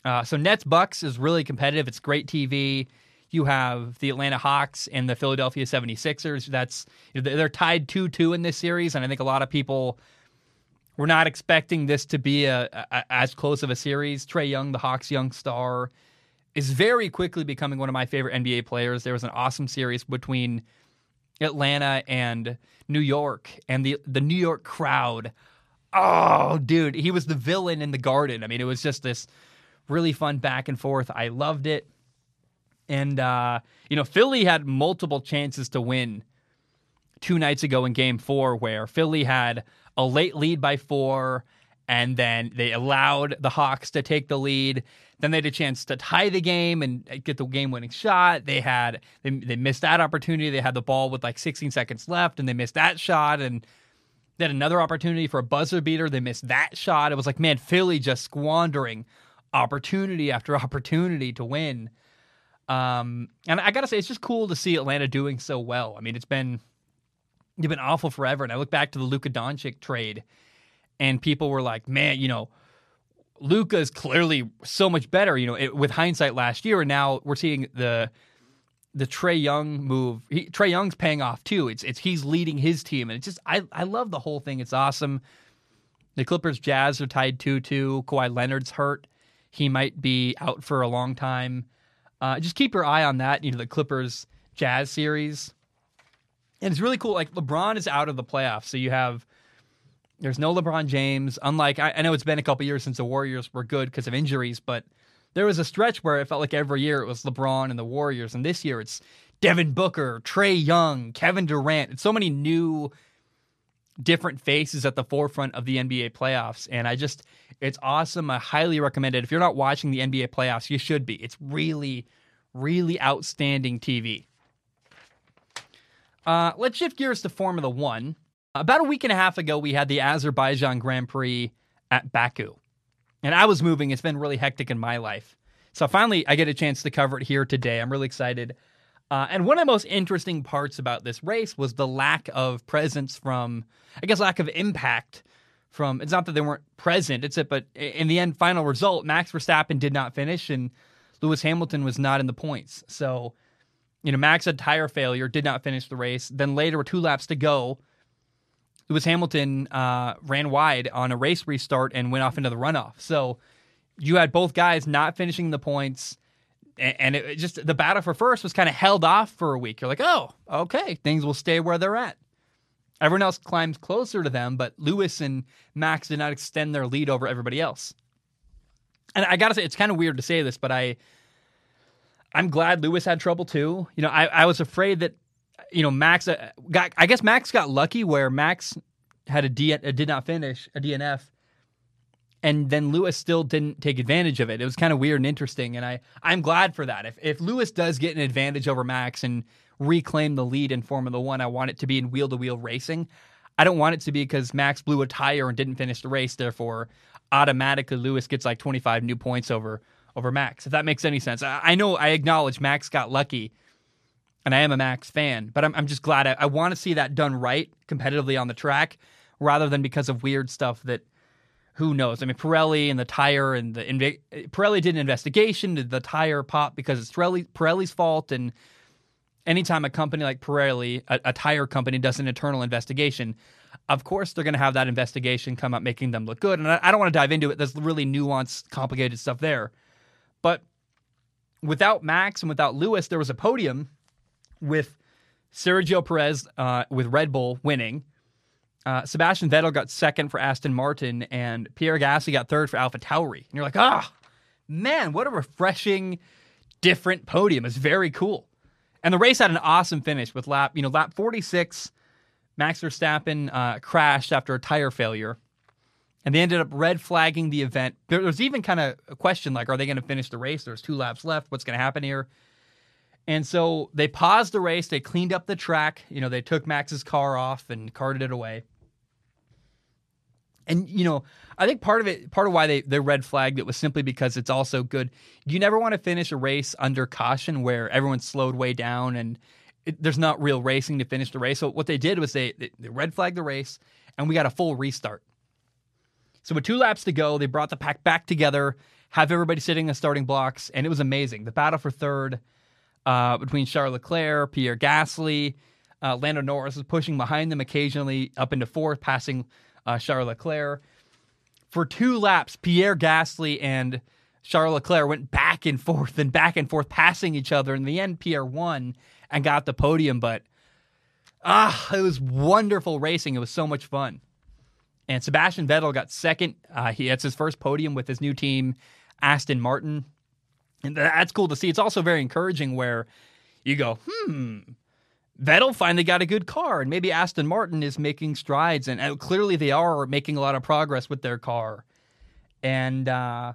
Speaker 1: Uh, so Nets Bucks is really competitive. It's great TV. You have the Atlanta Hawks and the Philadelphia 76ers. That's they're tied 2-2 in this series and I think a lot of people were not expecting this to be a, a, as close of a series. Trae Young, the Hawks young star, is very quickly becoming one of my favorite NBA players. There was an awesome series between Atlanta and New York and the the New York crowd. Oh, dude, he was the villain in the garden. I mean, it was just this really fun back and forth. I loved it. And, uh, you know, Philly had multiple chances to win two nights ago in game four, where Philly had a late lead by four, and then they allowed the Hawks to take the lead. Then they had a chance to tie the game and get the game winning shot. They had, they, they missed that opportunity. They had the ball with like 16 seconds left, and they missed that shot. And had another opportunity for a buzzer beater. They missed that shot. It was like, man, Philly just squandering opportunity after opportunity to win. Um, and I gotta say, it's just cool to see Atlanta doing so well. I mean, it's been they've been awful forever. And I look back to the Luka Doncic trade, and people were like, "Man, you know, Luka is clearly so much better." You know, it, with hindsight last year, and now we're seeing the the Trae Young move. Trae Young's paying off too. It's it's he's leading his team, and it's just I I love the whole thing. It's awesome. The Clippers Jazz are tied two two. Kawhi Leonard's hurt. He might be out for a long time. Uh, just keep your eye on that. You know, the Clippers Jazz series. And it's really cool. Like LeBron is out of the playoffs, so you have there's no LeBron James. Unlike I, I know it's been a couple years since the Warriors were good because of injuries, but there was a stretch where it felt like every year it was LeBron and the Warriors, and this year it's Devin Booker, Trae Young, Kevin Durant. It's so many new different faces at the forefront of the NBA playoffs. And I just, it's awesome. I highly recommend it. If you're not watching the NBA playoffs, you should be. It's really, really outstanding TV. Uh, let's shift gears to Formula One. About a week and a half ago, we had the Azerbaijan Grand Prix at Baku. And I was moving. It's been really hectic in my life. So finally, I get a chance to cover it here today. I'm really excited. Uh, and one of the most interesting parts about this race was the lack of presence from, I guess, lack of impact from. It's not that they weren't present, it's it, but in the end, final result, Max Verstappen did not finish, and Lewis Hamilton was not in the points. So, you know, Max had tire failure, did not finish the race. Then later, with two laps to go, Lewis Hamilton uh, ran wide on a race restart and went off into the runoff. So, you had both guys not finishing the points and it just the battle for first was kind of held off for a week. You're like, oh, okay, things will stay where they're at. Everyone else climbs closer to them, but Lewis and Max did not extend their lead over everybody else. And I gotta say, it's kind of weird to say this, but I, I'm glad Lewis had trouble too. You know, I, I was afraid that, you know, Max uh, got. I guess Max got lucky where Max had a, D, a did not finish a DNF, and then Lewis still didn't take advantage of it. It was kind of weird and interesting, and I I'm glad for that. If if Lewis does get an advantage over Max and reclaim the lead in Formula One, I want it to be in wheel to wheel racing. I don't want it to be because Max blew a tire and didn't finish the race. Therefore, automatically Lewis gets like 25 new points over over Max. If that makes any sense, I, I know I acknowledge Max got lucky, and I am a Max fan, but I'm I'm just glad I, I want to see that done right competitively on the track rather than because of weird stuff that who knows? I mean, Pirelli and the tire and the Pirelli did an investigation. Did the tire pop because it's Pirelli, Pirelli's fault? And anytime a company like Pirelli, a, a tire company, does an internal investigation, of course they're going to have that investigation come up, making them look good. And I, I don't want to dive into it. There's really nuanced, complicated stuff there. But without Max and without Lewis, there was a podium with Sergio Perez uh, with Red Bull winning uh, Sebastian Vettel got second for Aston Martin, and Pierre Gasly got third for Alpha Tauri. And you're like, ah, oh, man, what a refreshing, different podium. It's very cool. And the race had an awesome finish with lap, you know, lap 46. Max Verstappen uh, crashed after a tire failure, and they ended up red flagging the event. There was even kind of a question like, are they going to finish the race? There's two laps left. What's going to happen here? And so they paused the race. They cleaned up the track. You know, they took Max's car off and carted it away. And you know, I think part of it, part of why they they red flagged it was simply because it's also good. You never want to finish a race under caution where everyone's slowed way down and it, there's not real racing to finish the race. So what they did was they, they they red flagged the race and we got a full restart. So with two laps to go, they brought the pack back together, have everybody sitting in the starting blocks, and it was amazing. The battle for third uh, between Charles Leclerc, Pierre Gasly, uh, Lando Norris was pushing behind them occasionally up into fourth, passing uh, Charles Leclerc. For two laps, Pierre Gasly and Charles Leclerc went back and forth and back and forth, passing each other. In the end, Pierre won and got the podium. But ah, it was wonderful racing. It was so much fun. And Sebastian Vettel got second. Uh, he that's his first podium with his new team, Aston Martin, and that's cool to see. It's also very encouraging where you go, hmm, Vettel finally got a good car, and maybe Aston Martin is making strides, and, and clearly they are making a lot of progress with their car. And uh,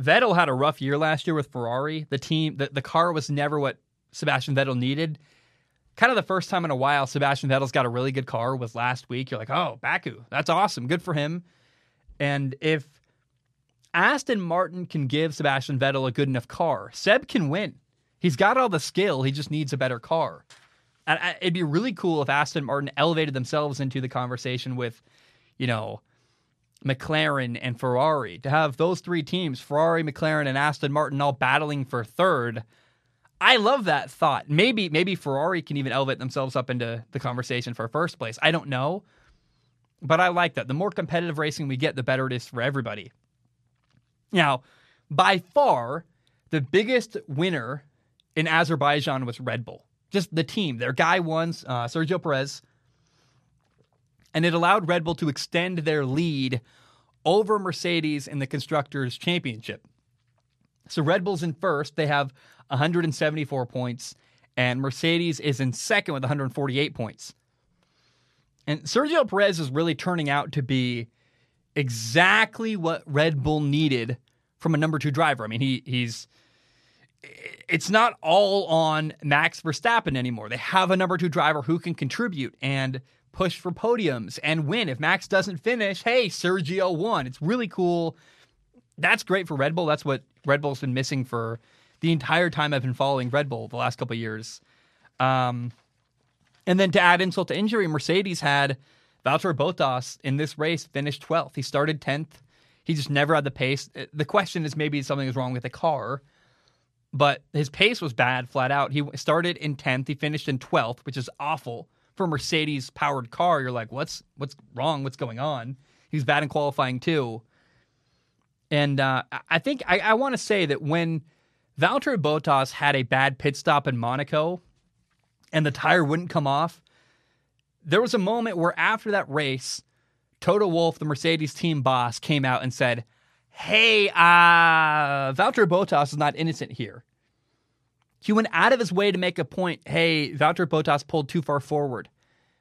Speaker 1: Vettel had a rough year last year with Ferrari. The team, the, the car was never what Sebastian Vettel needed. Kind of the first time in a while, Sebastian Vettel's got a really good car. Was last week. You're like, oh, Baku, that's awesome, good for him. And if Aston Martin can give Sebastian Vettel a good enough car, Seb can win. He's got all the skill. He just needs a better car. And uh, it'd be really cool if Aston Martin elevated themselves into the conversation with, you know, McLaren and Ferrari to have those three teams, Ferrari, McLaren, and Aston Martin, all battling for third. I love that thought. Maybe maybe Ferrari can even elevate themselves up into the conversation for first place. I don't know, but I like that. The more competitive racing we get, the better it is for everybody. Now, by far, the biggest winner in Azerbaijan was Red Bull just the team. Their guy won, uh, Sergio Perez, and it allowed Red Bull to extend their lead over Mercedes in the Constructors' Championship. So Red Bull's in first. They have 174 points, and Mercedes is in second with 148 points. And Sergio Perez is really turning out to be exactly what Red Bull needed from a number two driver. I mean, he he's it's not all on Max Verstappen anymore. They have a number two driver who can contribute and push for podiums and win. If Max doesn't finish, hey, Sergio won. It's really cool. That's great for Red Bull. That's what Red Bull's been missing for the entire time I've been following Red Bull the last couple years. Um, and then to add insult to injury, Mercedes had Valtteri Bottas in this race finished 12th. He started 10th. He just never had the pace. The question is maybe something is wrong with the car, but his pace was bad flat out. He started in 10th. He finished in 12th, which is awful for a Mercedes powered car. You're like, what's what's wrong? What's going on? He's bad in qualifying too. And uh, I think I, I want to say that when Valtteri Bottas had a bad pit stop in Monaco and the tire wouldn't come off, there was a moment where after that race, Toto Wolff, the Mercedes team boss, came out and said, Hey, uh, Valtteri Bottas is not innocent here. He went out of his way to make a point. Hey, Valtteri Bottas pulled too far forward.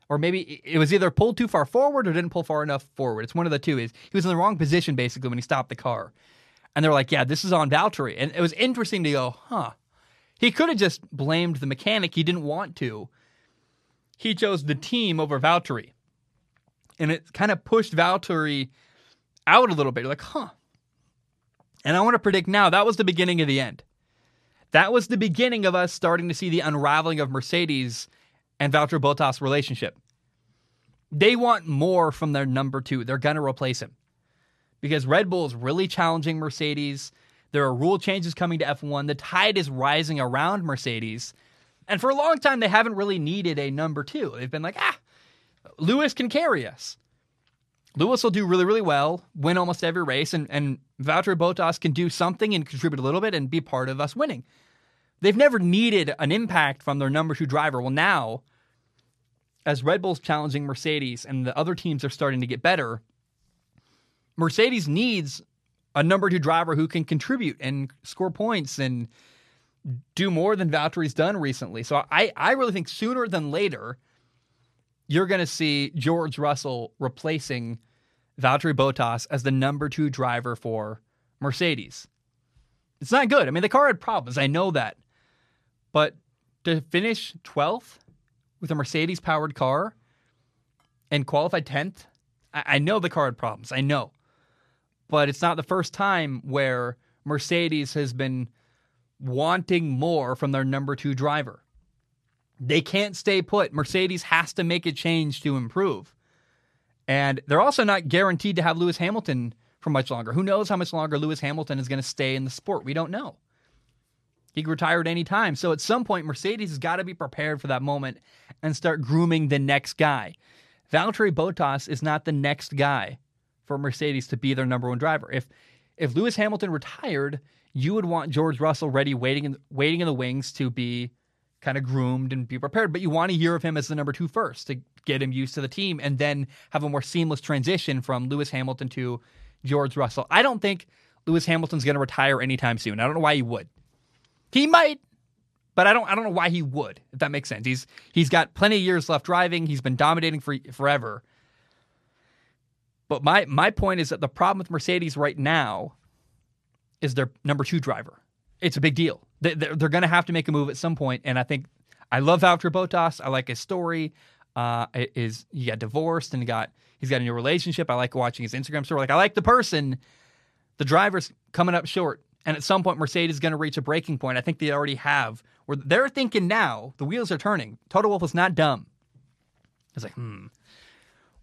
Speaker 1: Or maybe it was either pulled too far forward or didn't pull far enough forward. It's one of the two. Is he was in the wrong position basically when he stopped the car. And they're like, yeah, this is on Valtteri. And it was interesting to go, huh. He could have just blamed the mechanic. He didn't want to. He chose the team over Valtteri. And it kind of pushed Valtteri out a little bit. You're like, huh. And I want to predict now that was the beginning of the end. That was the beginning of us starting to see the unraveling of Mercedes and Valtteri Bottas' relationship. They want more from their number two. They're going to replace him because Red Bull is really challenging Mercedes. There are rule changes coming to F1. The tide is rising around Mercedes. And for a long time, they haven't really needed a number two. They've been like, ah, Lewis can carry us. Lewis will do really, really well, win almost every race, and, and Valtteri Bottas can do something and contribute a little bit and be part of us winning. They've never needed an impact from their number two driver. Well, now, as Red Bull's challenging Mercedes and the other teams are starting to get better, Mercedes needs a number two driver who can contribute and score points and do more than Valtteri's done recently. So I, I really think sooner than later, you're going to see George Russell replacing Valtteri Bottas as the number two driver for Mercedes. It's not good. I mean, the car had problems. I know that. But to finish 12th with a Mercedes powered car and qualify 10th, I, I know the car had problems. I know but it's not the first time where Mercedes has been wanting more from their number two driver. They can't stay put. Mercedes has to make a change to improve. And they're also not guaranteed to have Lewis Hamilton for much longer. Who knows how much longer Lewis Hamilton is going to stay in the sport? We don't know. He could retire at any time. So at some point, Mercedes has got to be prepared for that moment and start grooming the next guy. Valtteri Bottas is not the next guy for Mercedes to be their number one driver. If if Lewis Hamilton retired, you would want George Russell ready, waiting in waiting in the wings to be kind of groomed and be prepared. But you want a year of him as the number two first to get him used to the team, and then have a more seamless transition from Lewis Hamilton to George Russell. I don't think Lewis Hamilton's going to retire anytime soon. I don't know why he would. He might, but I don't. I don't know why he would. If that makes sense. He's he's got plenty of years left driving. He's been dominating for forever. But my my point is that the problem with Mercedes right now is their number two driver. It's a big deal. They're, going to have to make a move at some point, and I think I love Valtteri Bottas. I like his story. Uh, is he got divorced and got he's got a new relationship. I like watching his Instagram story. Like I like the person. The driver's coming up short, and at some point Mercedes is going to reach a breaking point. I think they already have. Where they're thinking now, the wheels are turning. Toto Wolff is not dumb. It's like, hmm,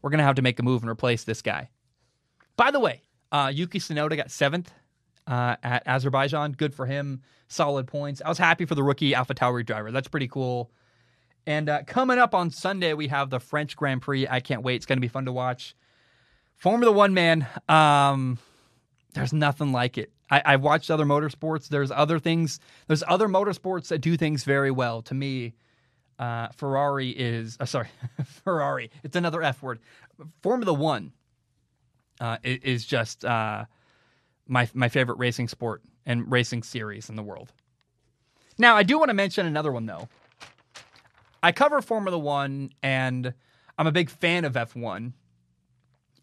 Speaker 1: we're going to have to make a move and replace this guy. By the way, uh, Yuki Tsunoda got seventh uh, at Azerbaijan. Good for him. Solid points. I was happy for the rookie Alpha AlphaTauri driver. That's pretty cool. And uh, coming up on Sunday, we have the French Grand Prix. I can't wait. It's going to be fun to watch. Formula One, man. Um, there's nothing like it. I, have watched other motorsports. There's other things. There's other motorsports that do things very well. To me, uh, Ferrari is uh, sorry, Ferrari. It's another F word. Formula One uh, is just uh, my my favorite racing sport and racing series in the world. Now, I do want to mention another one though. I cover Formula One, and I'm a big fan of F1.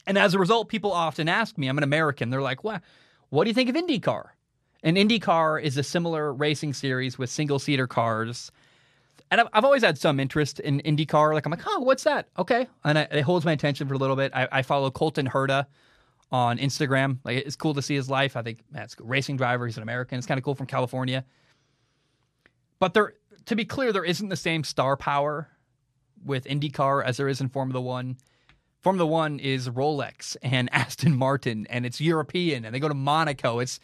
Speaker 1: And as a result, people often ask me, I'm an American. They're like, "What? What do you think of IndyCar?" And IndyCar is a similar racing series with single seater cars. And I've, I've always had some interest in IndyCar. Like, I'm like, oh, what's that? Okay. And I, it holds my attention for a little bit. I, I follow Colton Herta on Instagram. Like, it's cool to see his life. I think that's a racing driver. He's an American. It's kind of cool from California. But there, to be clear, there isn't the same star power with IndyCar as there is in Formula One. Formula One is Rolex and Aston Martin, and it's European, and they go to Monaco. It's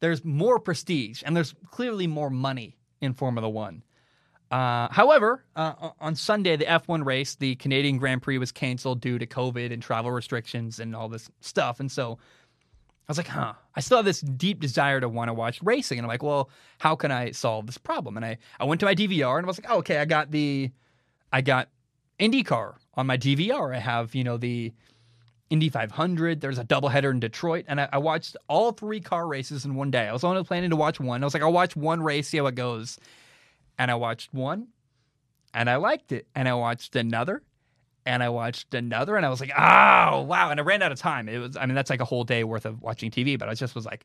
Speaker 1: there's more prestige and there's clearly more money in Formula One. Uh, however, uh, on Sunday, the F1 race, the Canadian Grand Prix was canceled due to COVID and travel restrictions and all this stuff. And so I was like, huh, I still have this deep desire to want to watch racing. And I'm like, well, how can I solve this problem? And I, I went to my DVR and I was like, oh, okay, I got the, I got IndyCar on my DVR. I have, you know, the, Indy 500. There's a doubleheader in Detroit, and I, I, watched all three car races in one day. I was only planning to watch one. I was like, I'll watch one race, see how it goes. And I watched one, and I liked it. And I watched another, and I watched another, and I was like, oh wow! And I ran out of time. It was, I mean, that's like a whole day worth of watching TV. But I just was like,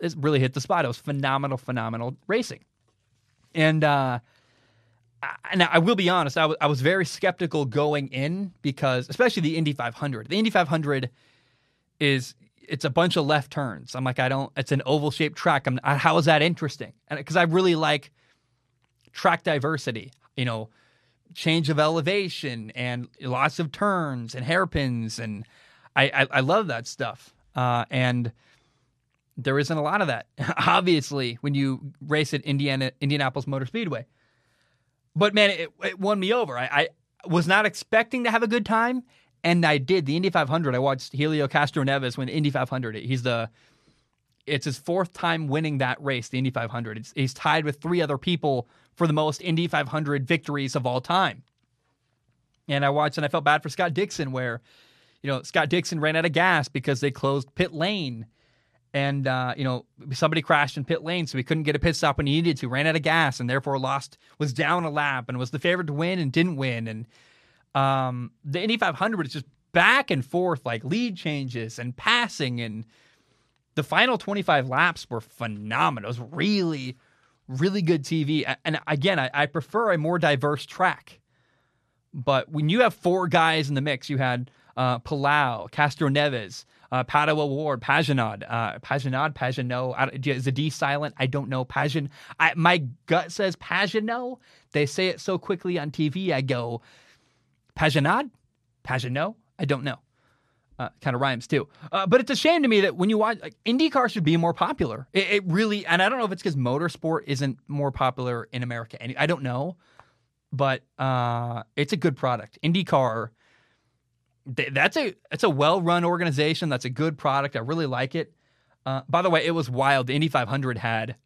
Speaker 1: it really hit the spot. It was phenomenal, phenomenal racing, and. uh and I will be honest, I, w- I was very skeptical going in because, especially the Indy 500. The Indy 500 is it's a bunch of left turns. I'm like, I don't. It's an oval shaped track. I'm how is that interesting? And because I really like track diversity, you know, change of elevation and lots of turns and hairpins, and I I, I love that stuff. Uh, and there isn't a lot of that, obviously, when you race at Indiana Indianapolis Motor Speedway. But man, it, it won me over. I, I, was not expecting to have a good time, and I did. The Indy 500. I watched Helio Castroneves win the Indy 500. He's the it's his fourth time winning that race, the Indy 500. It's, he's tied with three other people for the most Indy 500 victories of all time. And I watched and I felt bad for Scott Dixon, where you know Scott Dixon ran out of gas because they closed pit lane and uh, you know somebody crashed in pit lane, so he couldn't get a pit stop when he needed to. Ran out of gas, and therefore lost. Was down a lap, and was the favorite to win, and didn't win. And um, the Indy 500 is just back and forth, like lead changes and passing, and the final 25 laps were phenomenal. It was really, really good TV. And again, I, I prefer a more diverse track. But when you have four guys in the mix, you had uh, Palou, Castro Neves, uh, Pato O'Ward, Pagenaud, uh, Pagenaud, Pagenaud. Is the D silent? I don't know. Pageon. I, my gut says Pagenaud. They say it so quickly on TV. I go Pagenaud, Pagenaud. I don't know. Uh, kind of rhymes too. Uh, but it's a shame to me that when you watch, like, IndyCar should be more popular. It, it really, and I don't know if it's because motorsport isn't more popular in America. I don't know, but uh, it's a good product. IndyCar that's a it's a well run organization. That's a good product. I really like it. Uh, by the way, it was wild. The Indy 500 had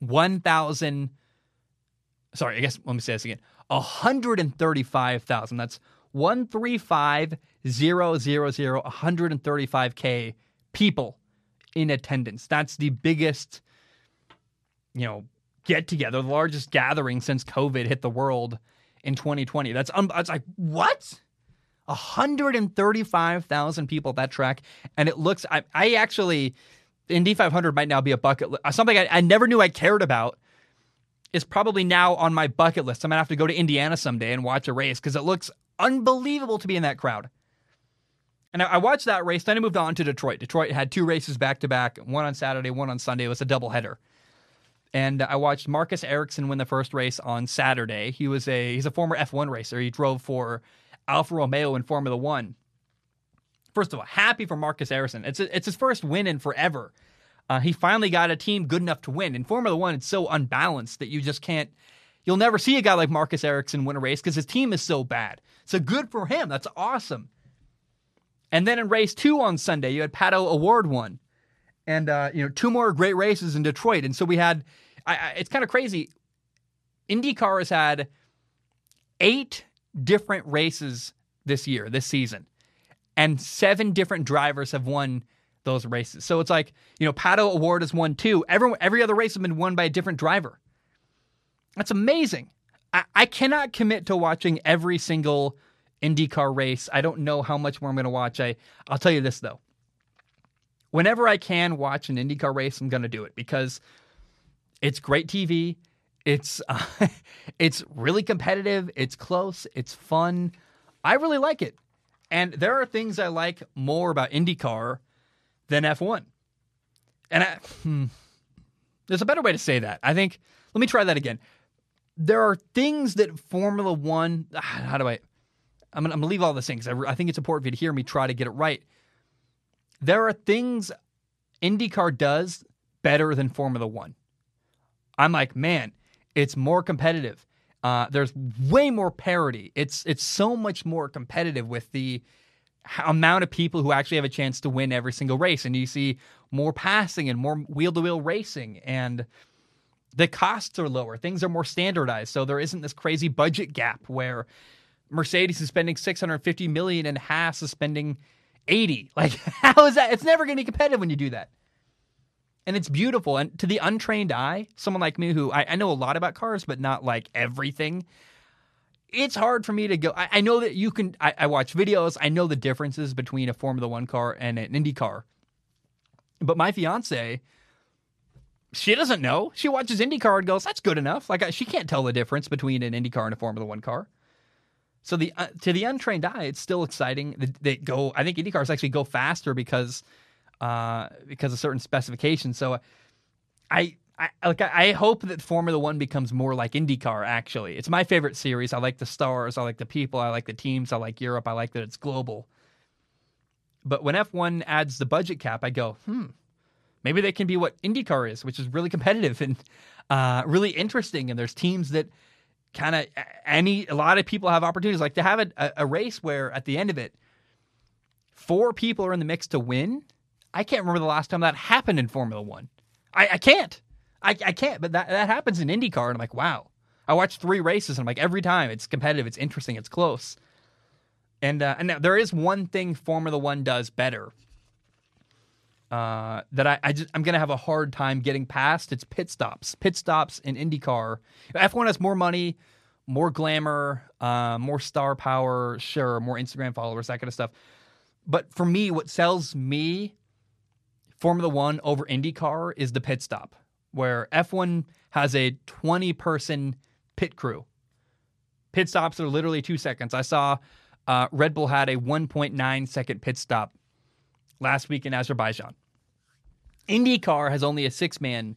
Speaker 1: 1,000. Sorry, I guess let me say this again. 135,000. That's 135,000, 135K people in attendance. That's the biggest, you know, get together, the largest gathering since COVID hit the world in 2020. That's, un- that's like, what? 135,000 people at that track, and it looks. I, I actually, Indy 500 might now be a bucket list. Something I, I never knew I cared about is probably now on my bucket list. I'm gonna have to go to Indiana someday and watch a race because it looks unbelievable to be in that crowd. And I, watched that race. Then I moved on to Detroit. Detroit had two races back to back, one on Saturday, one on Sunday. It was a doubleheader. And I watched Marcus Ericsson win the first race on Saturday. He was a he's a former F1 racer. He drove for Alfa Romeo in Formula One. First of all, happy for Marcus Ericsson. It's a, it's his first win in forever. Uh, he finally got a team good enough to win. In Formula One, it's so unbalanced that you just can't. You'll never see a guy like Marcus Ericsson win a race because his team is so bad. So good for him. That's awesome. And then in race two on Sunday, you had Pato O'Ward won, and uh, you know two more great races in Detroit. And so we had. I, I, it's kind of crazy. IndyCar has had eight different races this year, this season, and seven different drivers have won those races. So it's like, you know, Pato O'Ward has won two. Every, every other race has been won by a different driver. That's amazing. I, I cannot commit to watching every single IndyCar race. I don't know how much more I'm going to watch. I, I'll tell you this, though. Whenever I can watch an IndyCar race, I'm going to do it because it's great TV. It's uh, it's really competitive. It's close. It's fun. I really like it. And there are things I like more about IndyCar than F1. And I, hmm, there's a better way to say that. I think, let me try that again. There are things that Formula One, ah, how do I, I'm going to leave all the things. I, I think it's important for you to hear me try to get it right. There are things IndyCar does better than Formula One. I'm like, man, it's more competitive. Uh, there's way more parity. It's it's so much more competitive with the amount of people who actually have a chance to win every single race, and you see more passing and more wheel to wheel racing, and the costs are lower. Things are more standardized, so there isn't this crazy budget gap where Mercedes is spending 650 million and Haas is spending 80. Like, how is that? It's never going to be competitive when you do that and it's beautiful. And to the untrained eye, someone like me who I, I, know a lot about cars, but not like everything, it's hard for me to go. I, I know that you can. I, I, watch videos. I know the differences between a Formula One car and an Indy car. But my fiance, she doesn't know. She watches IndyCar and goes, "That's good enough." Like she can't tell the difference between an IndyCar and a Formula One car. So the uh, to the untrained eye, it's still exciting. They, they go. I think IndyCars actually go faster because uh, because of certain specifications. So I, I like I hope that Formula One becomes more like IndyCar. Actually, it's my favorite series. I like the stars. I like the people. I like the teams. I like Europe. I like that it's global. But when F1 adds the budget cap, I go, hmm, maybe they can be what IndyCar is, which is really competitive and uh, really interesting. And there's teams that kind of any a lot of people have opportunities like to have a, a race where at the end of it, four people are in the mix to win I can't remember the last time that happened in Formula One. I, I can't. I, I can't. But that, that happens in IndyCar, and I'm like, wow. I watched three races, and I'm like, every time it's competitive, it's interesting, it's close. And uh, and there is one thing Formula One does better uh, that I, I just I'm gonna have a hard time getting past. It's pit stops. Pit stops in IndyCar. F1 has more money, more glamour, uh, more star power, sure, more Instagram followers, that kind of stuff. But for me, what sells me Formula One over IndyCar is the pit stop, where F1 has a 20 person pit crew. Pit stops are literally two seconds. I saw uh, Red Bull had a 1.9 second pit stop last week in Azerbaijan. IndyCar has only a six man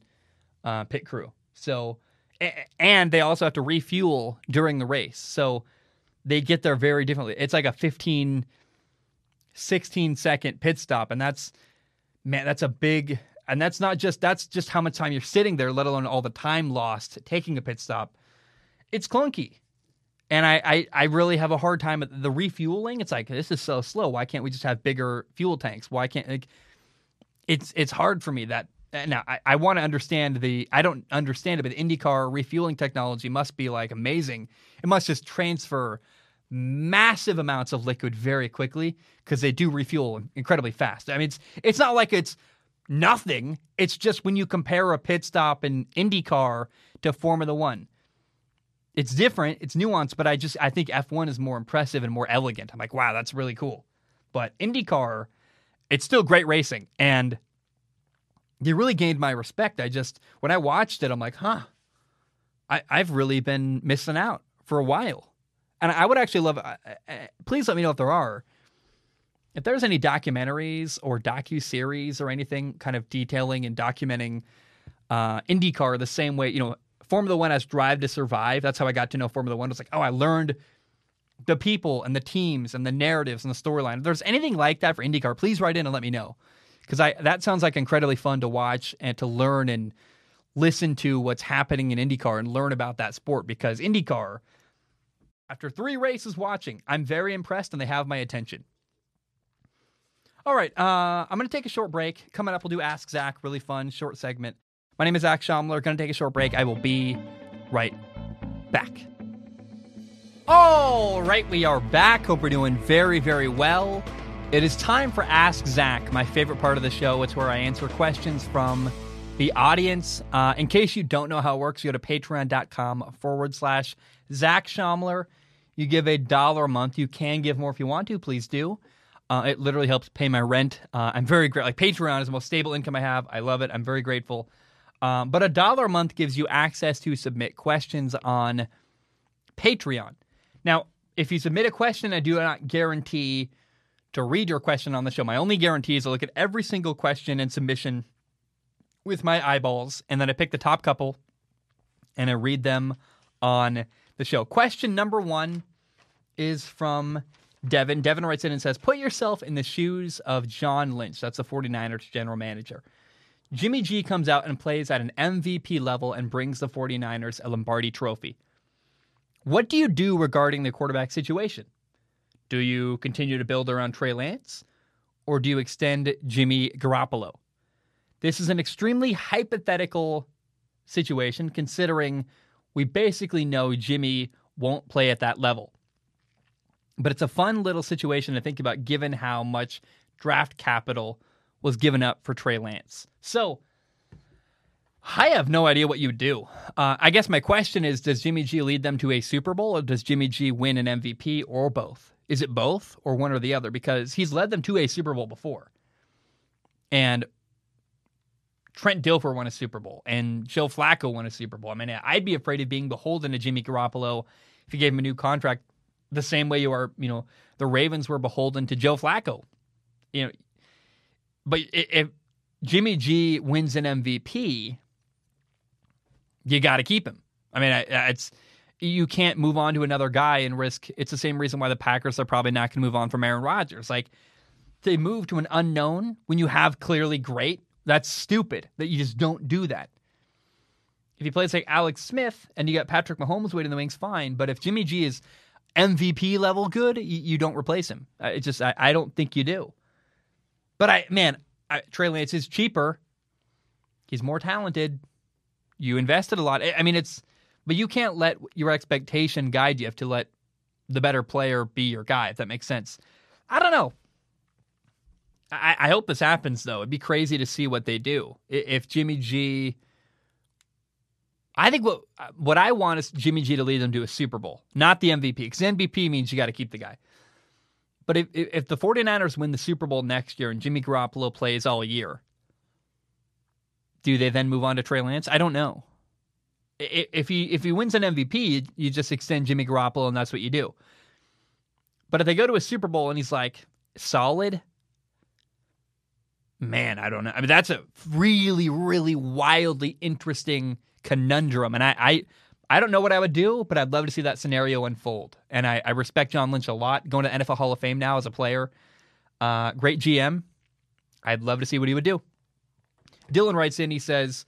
Speaker 1: uh, pit crew. So, and they also have to refuel during the race. So they get there very differently. It's like a 15, 16 second pit stop. And that's, man, that's a big, and that's not just that's just how much time you're sitting there, let alone all the time lost taking a pit stop. It's clunky, and I I, I really have a hard time at the refueling. It's like this is so slow. Why can't we just have bigger fuel tanks? Why can't like, it's it's hard for me that now I, I want to understand the I don't understand it, but IndyCar refueling technology must be like amazing. It must just transfer massive amounts of liquid very quickly because they do refuel incredibly fast. I mean, it's it's not like it's nothing. It's just when you compare a pit stop in IndyCar to Formula One, it's different, it's nuanced, but I just I think F1 is more impressive and more elegant. I'm like, wow, that's really cool. But IndyCar, it's still great racing, and they really gained my respect. I just when I watched it, I'm like, huh, I, I've really been missing out for a while and I would actually love. Uh, uh, please let me know if there are. If there's any documentaries or docu series or anything kind of detailing and documenting uh, IndyCar the same way, you know, Formula One has Drive to Survive. That's how I got to know Formula One. It's like, oh, I learned the people and the teams and the narratives and the storyline. If there's anything like that for IndyCar, please write in and let me know because I that sounds like incredibly fun to watch and to learn and listen to what's happening in IndyCar and learn about that sport because IndyCar after three races watching, I'm very impressed and they have my attention. All right, uh, I'm going to take a short break. Coming up, we'll do Ask Zach, really fun, short segment. My name is Zach Schaumler. Going to take a short break. I will be right back. All right, we are back. Hope we're doing very, very well. It is time for Ask Zach, my favorite part of the show. It's where I answer questions from the audience. Uh, in case you don't know how it works, you go to patreon.com forward slash Zach Schaumler. You give a dollar a month. You can give more if you want to. Please do. Uh, it literally helps pay my rent. Uh, I'm very grateful. Like Patreon is the most stable income I have. I love it. I'm very grateful. Um, but a dollar a month gives you access to submit questions on Patreon. Now, if you submit a question, I do not guarantee to read your question on the show. My only guarantee is to look at every single question and submission with my eyeballs, and then I pick the top couple and I read them on the show. Question number one is from Devin. Devin writes in and says, Put yourself in the shoes of John Lynch. That's the 49ers general manager. Jimmy G comes out and plays at an MVP level and brings the 49ers a Lombardi trophy. What do you do regarding the quarterback situation? Do you continue to build around Trey Lance or do you extend Jimmy Garoppolo? This is an extremely hypothetical situation considering we basically know Jimmy won't play at that level. But it's a fun little situation to think about given how much draft capital was given up for Trey Lance. So I have no idea what you do. Uh, I guess my question is Does Jimmy G lead them to a Super Bowl or does Jimmy G win an MVP or both? Is it both or one or the other? Because he's led them to a Super Bowl before. And Trent Dilfer won a Super Bowl and Joe Flacco won a Super Bowl. I mean, I'd be afraid of being beholden to Jimmy Garoppolo if you gave him a new contract the same way you are, you know, the Ravens were beholden to Joe Flacco. You know, but if Jimmy G wins an MVP, you got to keep him. I mean, it's you can't move on to another guy and risk. It's the same reason why the Packers are probably not going to move on from Aaron Rodgers. Like they move to an unknown when you have clearly great. That's stupid that you just don't do that. If he plays like Alex Smith and you got Patrick Mahomes waiting in the wings, fine. But if Jimmy G is MVP level good, you, don't replace him. It just I, don't think you do. But I man, I, Trey Lance is cheaper. He's more talented. You invested a lot. I, mean, it's but you can't let your expectation guide you. You have to let the better player be your guy. If that makes sense. I don't know. I, I hope this happens though. It'd be crazy to see what they do if Jimmy G I think what what I want is Jimmy G to lead them to a Super Bowl, not the MVP, because MVP means you got to keep the guy. But if if the 49ers win the Super Bowl next year and Jimmy Garoppolo plays all year, do they then move on to Trey Lance? I don't know. If he if he wins an MVP, you just extend Jimmy Garoppolo and that's what you do. But if they go to a Super Bowl and he's like solid, man, I don't know. I mean, that's a really, really wildly interesting conundrum. And I, I, I don't know what I would do, but I'd love to see that scenario unfold. And I, I respect John Lynch a lot. Going to NFL Hall of Fame now as a player, uh, great GM. I'd love to see what he would do. Dylan writes in. He says,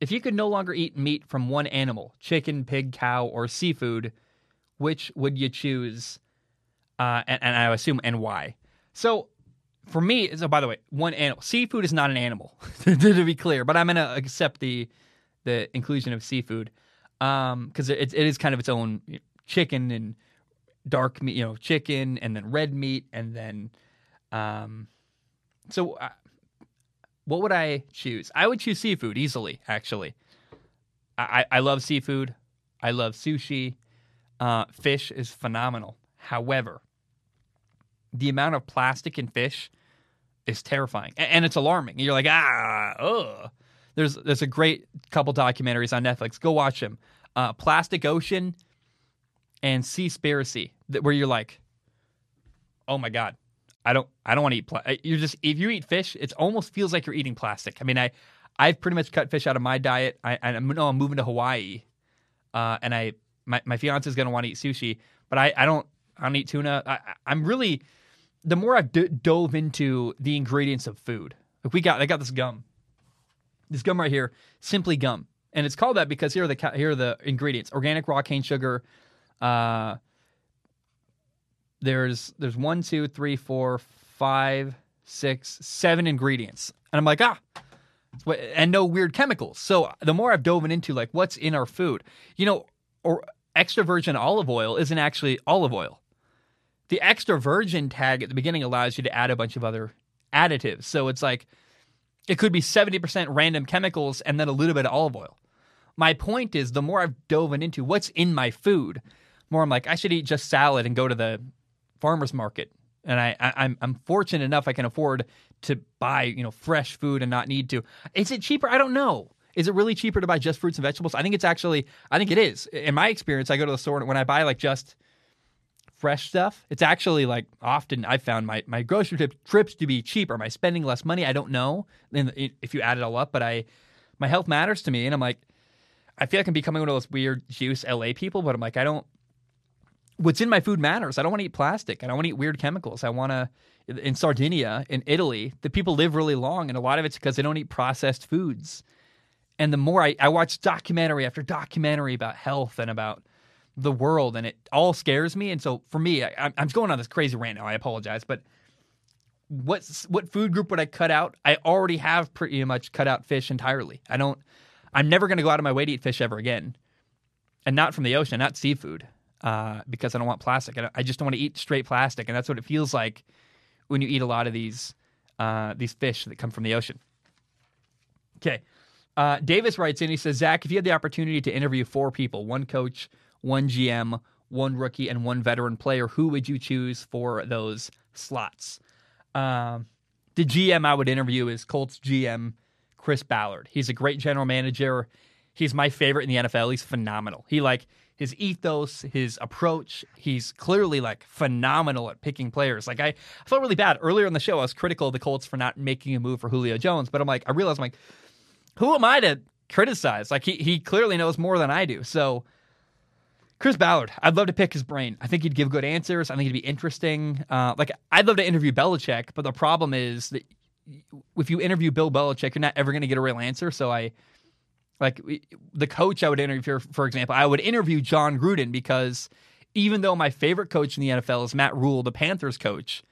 Speaker 1: "If you could no longer eat meat from one animal, chicken, pig, cow, or seafood, which would you choose? Uh, and, and I assume and why?" So for me, so by the way, one animal. Seafood is not an animal, to be clear, but I'm going to accept the the inclusion of seafood because um, it, it is kind of its own chicken and dark meat, you know, chicken and then red meat and then um, so uh, what would I choose? I would choose seafood easily. Actually, I, I love seafood. I love sushi. Uh, fish is phenomenal. However, the amount of plastic in fish is terrifying and, and it's alarming. You're like, ah, ugh. There's there's a great couple documentaries on Netflix. Go watch them. Uh, Plastic Ocean and Sea Seaspiracy, where you're like, oh my god, I don't I don't want to eat. Pla-. You're just if you eat fish, it almost feels like you're eating plastic. I mean, I I've pretty much cut fish out of my diet. I I know I'm moving to Hawaii, uh, and I my my fiance is gonna want to eat sushi, but I I don't I don't eat tuna. I, I'm really the more I've d- dove into the ingredients of food. Like we got I got this gum this gum right here, Simply Gum, and it's called that because here are the here are the ingredients: organic raw cane sugar. Uh, there's there's one, two, three, four, five, six, seven ingredients, and I'm like ah, and no weird chemicals. So the more I've dove into like what's in our food, you know, or extra virgin olive oil isn't actually olive oil. the extra virgin tag at the beginning allows you to add a bunch of other additives. So it's like it could be 70% random chemicals and then a little bit of olive oil. My point is, the more I've dove into what's in my food, more I'm like, I should eat just salad and go to the farmer's market. And I, I I'm I'm fortunate enough I can afford to buy you know fresh food and not need to. Is it cheaper? I don't know. Is it really cheaper to buy just fruits and vegetables? I think it's actually. I think it is. In my experience, I go to the store and when I buy like just fresh stuff, it's actually like often I've found my my grocery trip, trips to be cheaper. Am I spending less money? I don't know. If you add it all up, but I my health matters to me, and I'm like, I feel like I'm becoming one of those weird juice LA people, but I'm like, I don't. What's in my food matters. I don't want to eat plastic. I don't want to eat weird chemicals. I want to. In Sardinia, in Italy, the people live really long, and a lot of it's because they don't eat processed foods. And the more I, I watch documentary after documentary about health and about the world, and it all scares me. And so for me, I, I'm going on this crazy rant now. I apologize, but what what food group would I cut out? I already have pretty much cut out fish entirely. I don't. I'm never going to go out of my way to eat fish ever again, and not from the ocean, not seafood, uh, because I don't want plastic. I, I just don't want to eat straight plastic, and that's what it feels like when you eat a lot of these uh, these fish that come from the ocean. Okay, uh, Davis writes in. He says, Zach, if you had the opportunity to interview four people, one coach, one GM, one rookie, and one veteran player, who would you choose for those slots? Um, the GM I would interview is Colts GM Chris Ballard. He's a great general manager. He's my favorite in the NFL. He's phenomenal. He like his ethos, his approach. He's clearly like phenomenal at picking players. Like I, I felt really bad earlier in the show. I was critical of the Colts for not making a move for Julio Jones, but I'm like, I realized I'm like, who am I to criticize? Like he he clearly knows more than I do. So Chris Ballard, I'd love to pick his brain. I think he'd give good answers. I think he'd be interesting. Uh, like I'd love to interview Belichick, but the problem is that if you interview Bill Belichick, you're not ever going to get a real answer. So I like the coach I would interview, for example, I would interview Jon Gruden because even though my favorite coach in the NFL is Matt Rhule, the Panthers coach,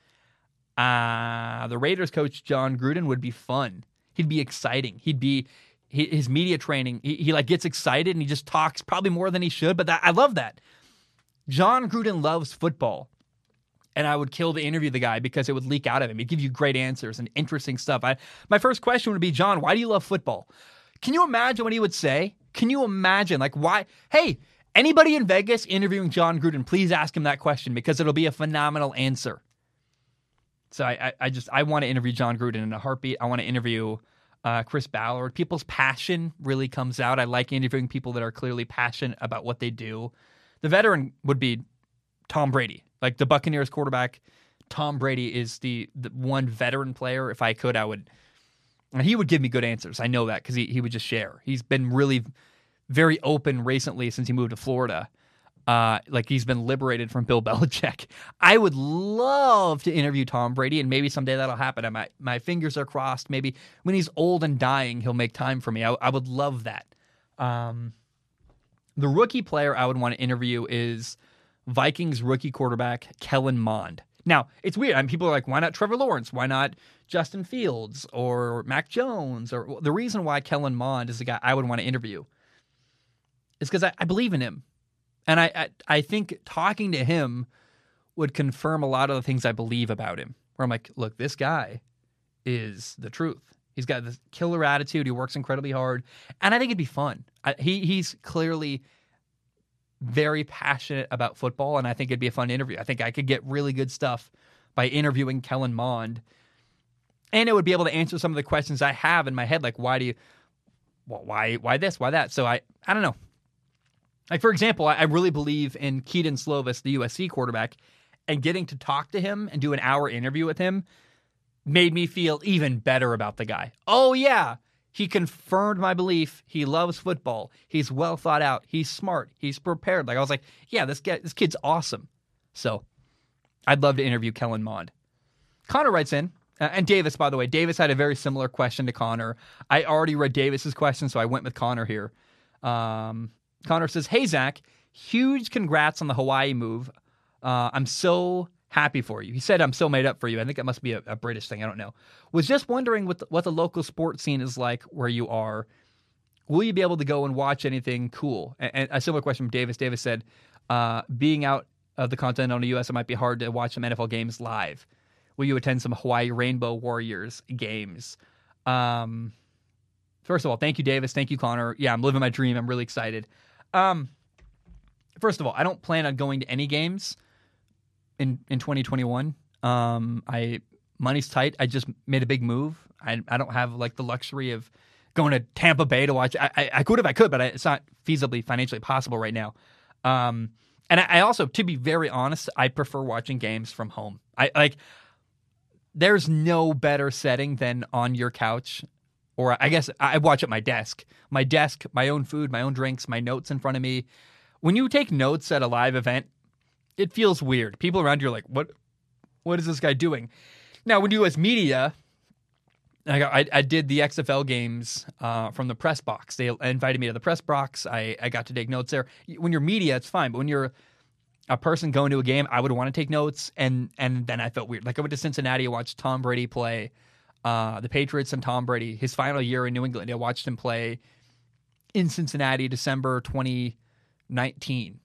Speaker 1: uh, the Raiders coach Jon Gruden would be fun. He'd be exciting. He'd be his media training. He, he like gets excited and he just talks probably more than he should. But that, I love that. Jon Gruden loves football and I would kill to interview the guy because it would leak out of him. He'd give you great answers and interesting stuff. I, my first question would be, Jon, why do you love football? Can you imagine what he would say? Can you imagine, like, why? Hey, anybody in Vegas interviewing Jon Gruden, please ask him that question because it'll be a phenomenal answer. So I, I, I just I want to interview Jon Gruden in a heartbeat. I want to interview uh, Chris Ballard. People's passion really comes out. I like interviewing people that are clearly passionate about what they do. The veteran would be Tom Brady. Like the Buccaneers quarterback, Tom Brady is the, the one veteran player. If I could, I would. And he would give me good answers. I know that because he, he would just share. He's been really very open recently since he moved to Florida. Uh, like he's been liberated from Bill Belichick. I would love to interview Tom Brady, and maybe someday that'll happen. my my fingers are crossed. Maybe when he's old and dying, he'll make time for me. I, I would love that. Um, the rookie player I would want to interview is Vikings rookie quarterback Kellen Mond. Now, it's weird. I mean, people are like, why not Trevor Lawrence? Why not Justin Fields or Mac Jones? Or the reason why Kellen Mond is the guy I would want to interview is because I, I, believe in him, and I, I I think talking to him would confirm a lot of the things I believe about him. Where I'm like, look, this guy is the truth. He's got this killer attitude. He works incredibly hard, and I think it'd be fun. I, he he's clearly very passionate about football, and I think it'd be a fun interview. I think I could get really good stuff by interviewing Kellen Mond, and it would be able to answer some of the questions I have in my head, like why do you, well, why why this, why that. So I I don't know. Like for example, I, really believe in Kedon Slovis, the USC quarterback, and getting to talk to him and do an hour interview with him made me feel even better about the guy. Oh yeah, he confirmed my belief. He loves football. He's well thought out. He's smart. He's prepared. Like I was like, yeah, this guy, this kid's awesome. So I'd love to interview Kellen Mond. Connor writes in, uh, and Davis, by the way, Davis had a very similar question to Connor. I already read Davis's question, so I went with Connor here. Um, Connor says, "Hey Zach, huge congrats on the Hawaii move. Uh, I'm so happy for you. He said, I'm so made up for you. I think it must be a, a British thing. I don't know. Was just wondering what the, what the local sports scene is like where you are. Will you be able to go and watch anything cool? And, and a similar question from Davis. Davis said, uh, being out of the continent on the U.S., it might be hard to watch some NFL games live. Will you attend some Hawaii Rainbow Warriors games? Um, first of all, thank you, Davis. Thank you, Connor. Yeah, I'm living my dream. I'm really excited. Um, first of all, I don't plan on going to any games in in 2021. Um, I money's tight. I just made a big move. I I don't have like the luxury of going to Tampa Bay to watch. I I, I could if I could, but I, it's not feasibly financially possible right now. Um, and I, I also, to be very honest, I prefer watching games from home. I like. There's no better setting than on your couch or I guess I watch at my desk. My desk, my own food, my own drinks, my notes in front of me. When you take notes at a live event, it feels weird. People around you are like, "What? What is this guy doing?" Now, when you as media, I, I, did the XFL games uh, from the press box. They invited me to the press box. I, I got to take notes there. When you're media, it's fine, but when you're a person going to a game, I would want to take notes, and and then I felt weird. Like I went to Cincinnati watched Tom Brady play uh, the Patriots and Tom Brady. His final year in New England, I watched him play in Cincinnati, December 2019,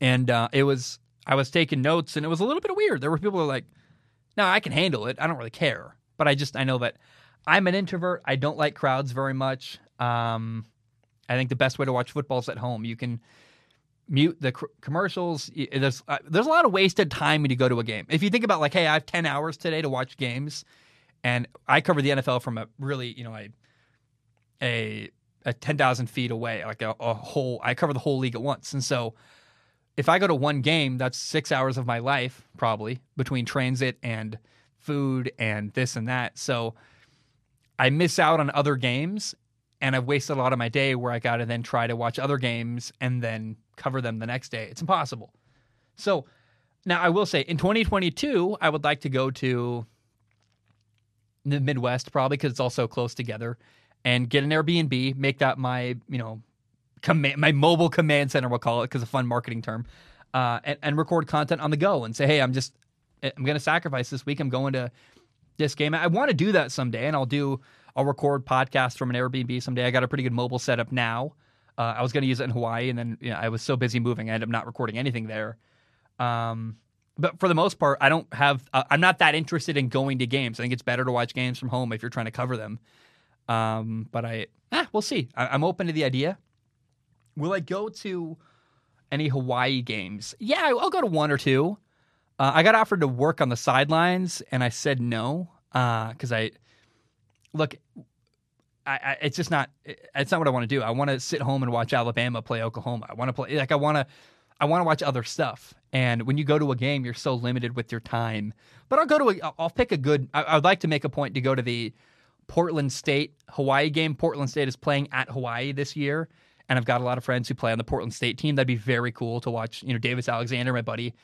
Speaker 1: and uh, it was I was taking notes, and it was a little bit weird. There were people were like, "No, I can handle it. I don't really care." But I just I know that I'm an introvert. I don't like crowds very much. Um, I think the best way to watch football is at home. You can mute the cr- commercials. There's uh, there's a lot of wasted time when you go to a game. If you think about like, hey, I have ten hours today to watch games, and I cover the NFL from a really you know a a, a ten thousand feet away, like a, a whole. I cover the whole league at once, and so if I go to one game, that's six hours of my life probably between transit and food and this and that. So I miss out on other games and I've wasted a lot of my day where I got to then try to watch other games and then cover them the next day. It's impossible. So now I will say in 2022, I would like to go to the Midwest probably because it's all so close together and get an Airbnb, make that my, you know, command, my mobile command center, we'll call it because a fun marketing term, uh, and, and record content on the go and say, hey, I'm just, I'm going to sacrifice this week. I'm going to this game. I want to do that someday, and I'll do, I'll record podcasts from an Airbnb someday. I got a pretty good mobile setup now. Uh, I was going to use it in Hawaii, and then you know, I was so busy moving, I ended up not recording anything there. Um, but for the most part, I don't have. Uh, I'm not that interested in going to games. I think it's better to watch games from home if you're trying to cover them. Um, but I, ah, we'll see. I, am open to the idea. Will I go to any Hawaii games? Yeah, I'll go to one or two. Uh, I got offered to work on the sidelines, and I said no because uh, I look. I, I, it's just not. It's not what I want to do. I want to sit home and watch Alabama play Oklahoma. I want to play like I want to. I want to watch other stuff. And when you go to a game, you're so limited with your time. But I'll go to a. I'll pick a good. I, I would like to make a point to go to the Portland State Hawaii game. Portland State is playing at Hawaii this year, and I've got a lot of friends who play on the Portland State team. That'd be very cool to watch. You know, Davis Alexander, my buddy,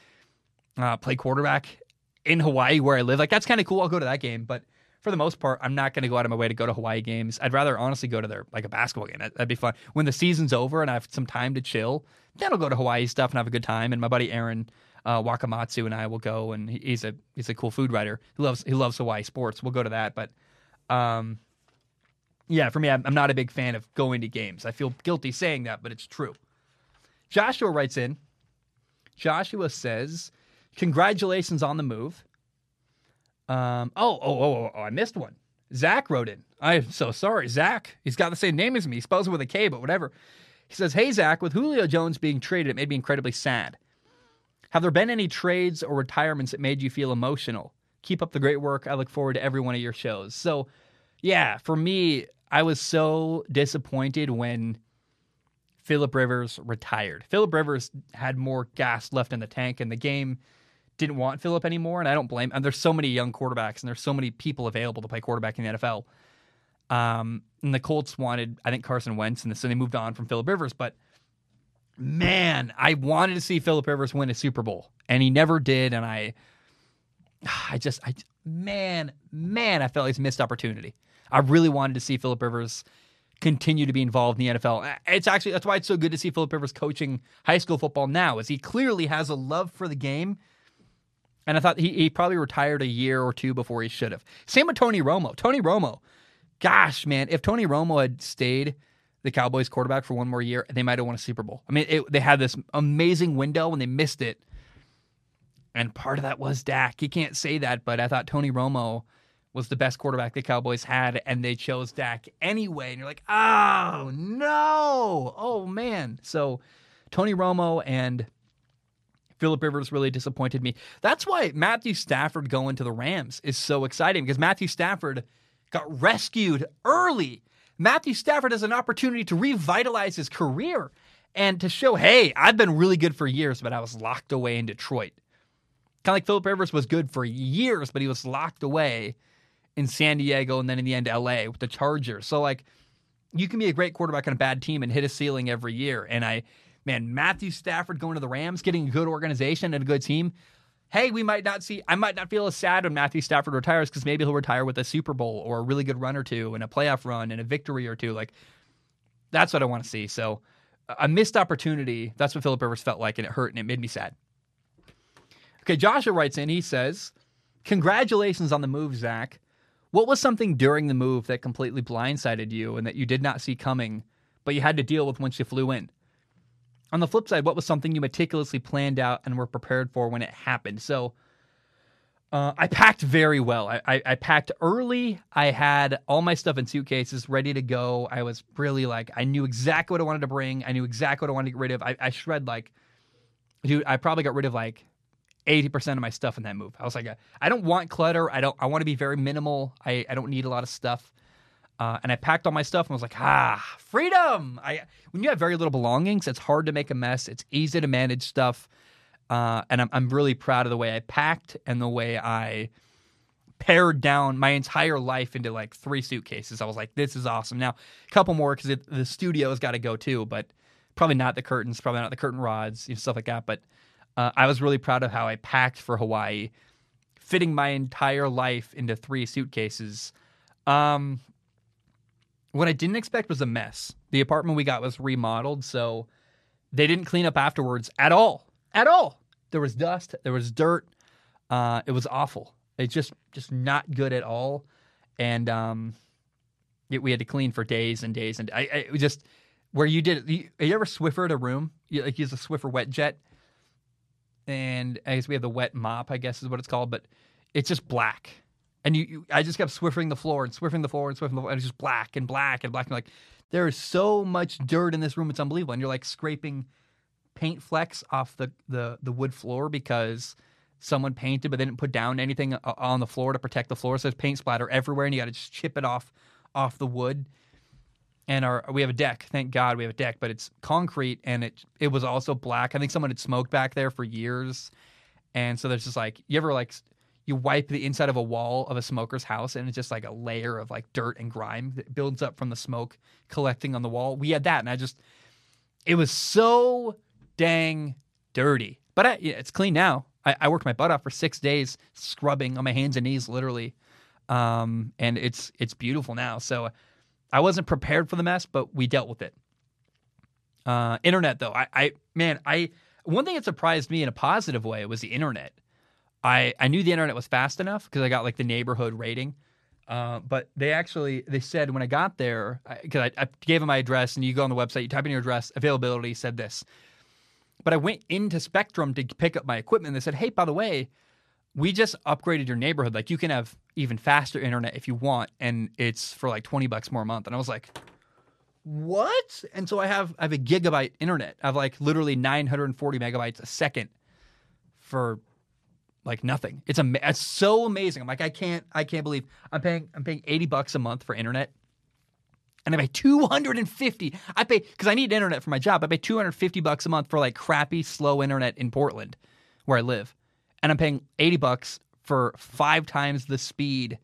Speaker 1: uh, play quarterback in Hawaii where I live. Like that's kind of cool. I'll go to that game, but for the most part, I'm not going to go out of my way to go to Hawaii games. I'd rather honestly go to their like a basketball game. That, would be fun. When the season's over and I have some time to chill, then I'll go to Hawaii stuff and have a good time. And my buddy Aaron uh, Wakamatsu and I will go, and he's a he's a cool food writer. He loves he loves Hawaii sports. We'll go to that, but um, yeah, for me, I'm, I'm not a big fan of going to games. I feel guilty saying that, but it's true. Joshua writes in. Joshua says, "Congratulations on the move." Um, oh, oh, oh, oh, I missed one. Zach wrote in. I'm so sorry, Zach. He's got the same name as me. He spells it with a K, but whatever. He says, "Hey Zach, with Julio Jones being traded, it made me incredibly sad. Have there been any trades or retirements that made you feel emotional? Keep up the great work. I look forward to every one of your shows." So, yeah, for me, I was so disappointed when Philip Rivers retired. Philip Rivers had more gas left in the tank, and the game didn't want Philip anymore. And I don't blame. And there's so many young quarterbacks, and there's so many people available to play quarterback in the NFL. Um, and the Colts wanted, I think, Carson Wentz, and so they moved on from Philip Rivers. But man, I wanted to see Philip Rivers win a Super Bowl, and he never did. And I, I just, I, man, man, I felt like it's missed opportunity. I really wanted to see Philip Rivers continue to be involved in the NFL. It's actually that's why it's so good to see Philip Rivers coaching high school football now, is he clearly has a love for the game. And I thought he, he probably retired a year or two before he should have. Same with Tony Romo. Tony Romo, gosh, man, if Tony Romo had stayed the Cowboys quarterback for one more year, they might have won a Super Bowl. I mean, it, they had this amazing window and they missed it And part of that was Dak. You can't say that, but I thought Tony Romo was the best quarterback the Cowboys had, and they chose Dak anyway. And you're like, oh no, oh man. So Tony Romo and Philip Rivers really disappointed me. That's why Matthew Stafford going to the Rams is so exciting because Matthew Stafford got rescued early. Matthew Stafford has an opportunity to revitalize his career and to show, hey, I've been really good for years, but I was locked away in Detroit. Kind of like Philip Rivers was good for years, but he was locked away in San Diego and then in the end LA with the Chargers. So like you can be a great quarterback on a bad team and hit a ceiling every year. And I man, Matthew Stafford going to the Rams, getting a good organization and a good team. Hey, we might not see, I might not feel as sad when Matthew Stafford retires because maybe he'll retire with a Super Bowl or a really good run or two and a playoff run and a victory or two. Like, that's what I want to see. So, a missed opportunity. That's what Philip Rivers felt like, and it hurt and it made me sad. Okay, Joshua writes in, he says, Congratulations on the move, Zach. What was something during the move that completely blindsided you and that you did not see coming, but you had to deal with once you flew in? On the flip side, what was something you meticulously planned out and were prepared for when it happened? So uh, I packed very well. I, I, I, packed early. I had all my stuff in suitcases ready to go. I was really like, I knew exactly what I wanted to bring. I knew exactly what I wanted to get rid of. I, I shred like, dude, I probably got rid of like 80% of my stuff in that move. I was like, I don't want clutter. I don't, I want to be very minimal. I, I don't need a lot of stuff. Uh, and I packed all my stuff and was like, ah, freedom. I when you have very little belongings, it's hard to make a mess. It's easy to manage stuff. Uh, and I'm I'm really proud of the way I packed and the way I pared down my entire life into like three suitcases. I was like, this is awesome. Now, a couple more because the studio's got to go too, but probably not the curtains, probably not the curtain rods, you know, stuff like that. But uh, I was really proud of how I packed for Hawaii, fitting my entire life into three suitcases. Um, what I didn't expect was a mess. The apartment we got was remodeled, so they didn't clean up afterwards at all. At all. There was dust, there was dirt. Uh, it was awful. It's just just not good at all. And um, it, we had to clean for days and days and I, I just where you did you, you ever Swiffered a room? You like use a Swiffer wet jet, and I guess we have the wet mop. I guess is what it's called, but it's just black and you, you, I just kept swiffing the floor and swiffing the floor and swiffing the floor, and it's just black and black and black. And like, there is so much dirt in this room, it's unbelievable. And you're like scraping paint flecks off the the, the wood floor because someone painted, but they didn't put down anything uh, on the floor to protect the floor. So there's paint splatter everywhere, and you got to just chip it off off the wood. And our we have a deck. Thank God we have a deck, but it's concrete, and it it was also black. I think someone had smoked back there for years, and so there's just like you ever like you wipe the inside of a wall of a smoker's house and it's just like a layer of like dirt and grime that builds up from the smoke collecting on the wall. We had that and I just it was so dang dirty. But I, yeah, it's clean now. I, I, worked my butt off for six days scrubbing on my hands and knees, literally, um, and it's it's beautiful now. So I wasn't prepared for the mess, but we dealt with it. Uh, internet though, I, I man, I one thing that surprised me in a positive way was the internet. I I knew the internet was fast enough because I got like the neighborhood rating. Uh, but they actually they said when I got there because I, I, I, gave them my address and you go on the website you type in your address availability said this, but I went into Spectrum to pick up my equipment. and They said, hey, by the way, we just upgraded your neighborhood. Like you can have even faster internet if you want, and it's for like twenty bucks more a month. And I was like, what? And so I have I have a gigabyte internet. I have like literally nine hundred and forty megabytes a second for like nothing. It's am- it's so amazing. I'm like I can't I can't believe I'm paying I'm paying 80 bucks a month for internet. And I pay 250. I pay cuz I need internet for my job. I pay 250 bucks a month for like crappy slow internet in Portland where I live. And I'm paying 80 bucks for 5 times the speed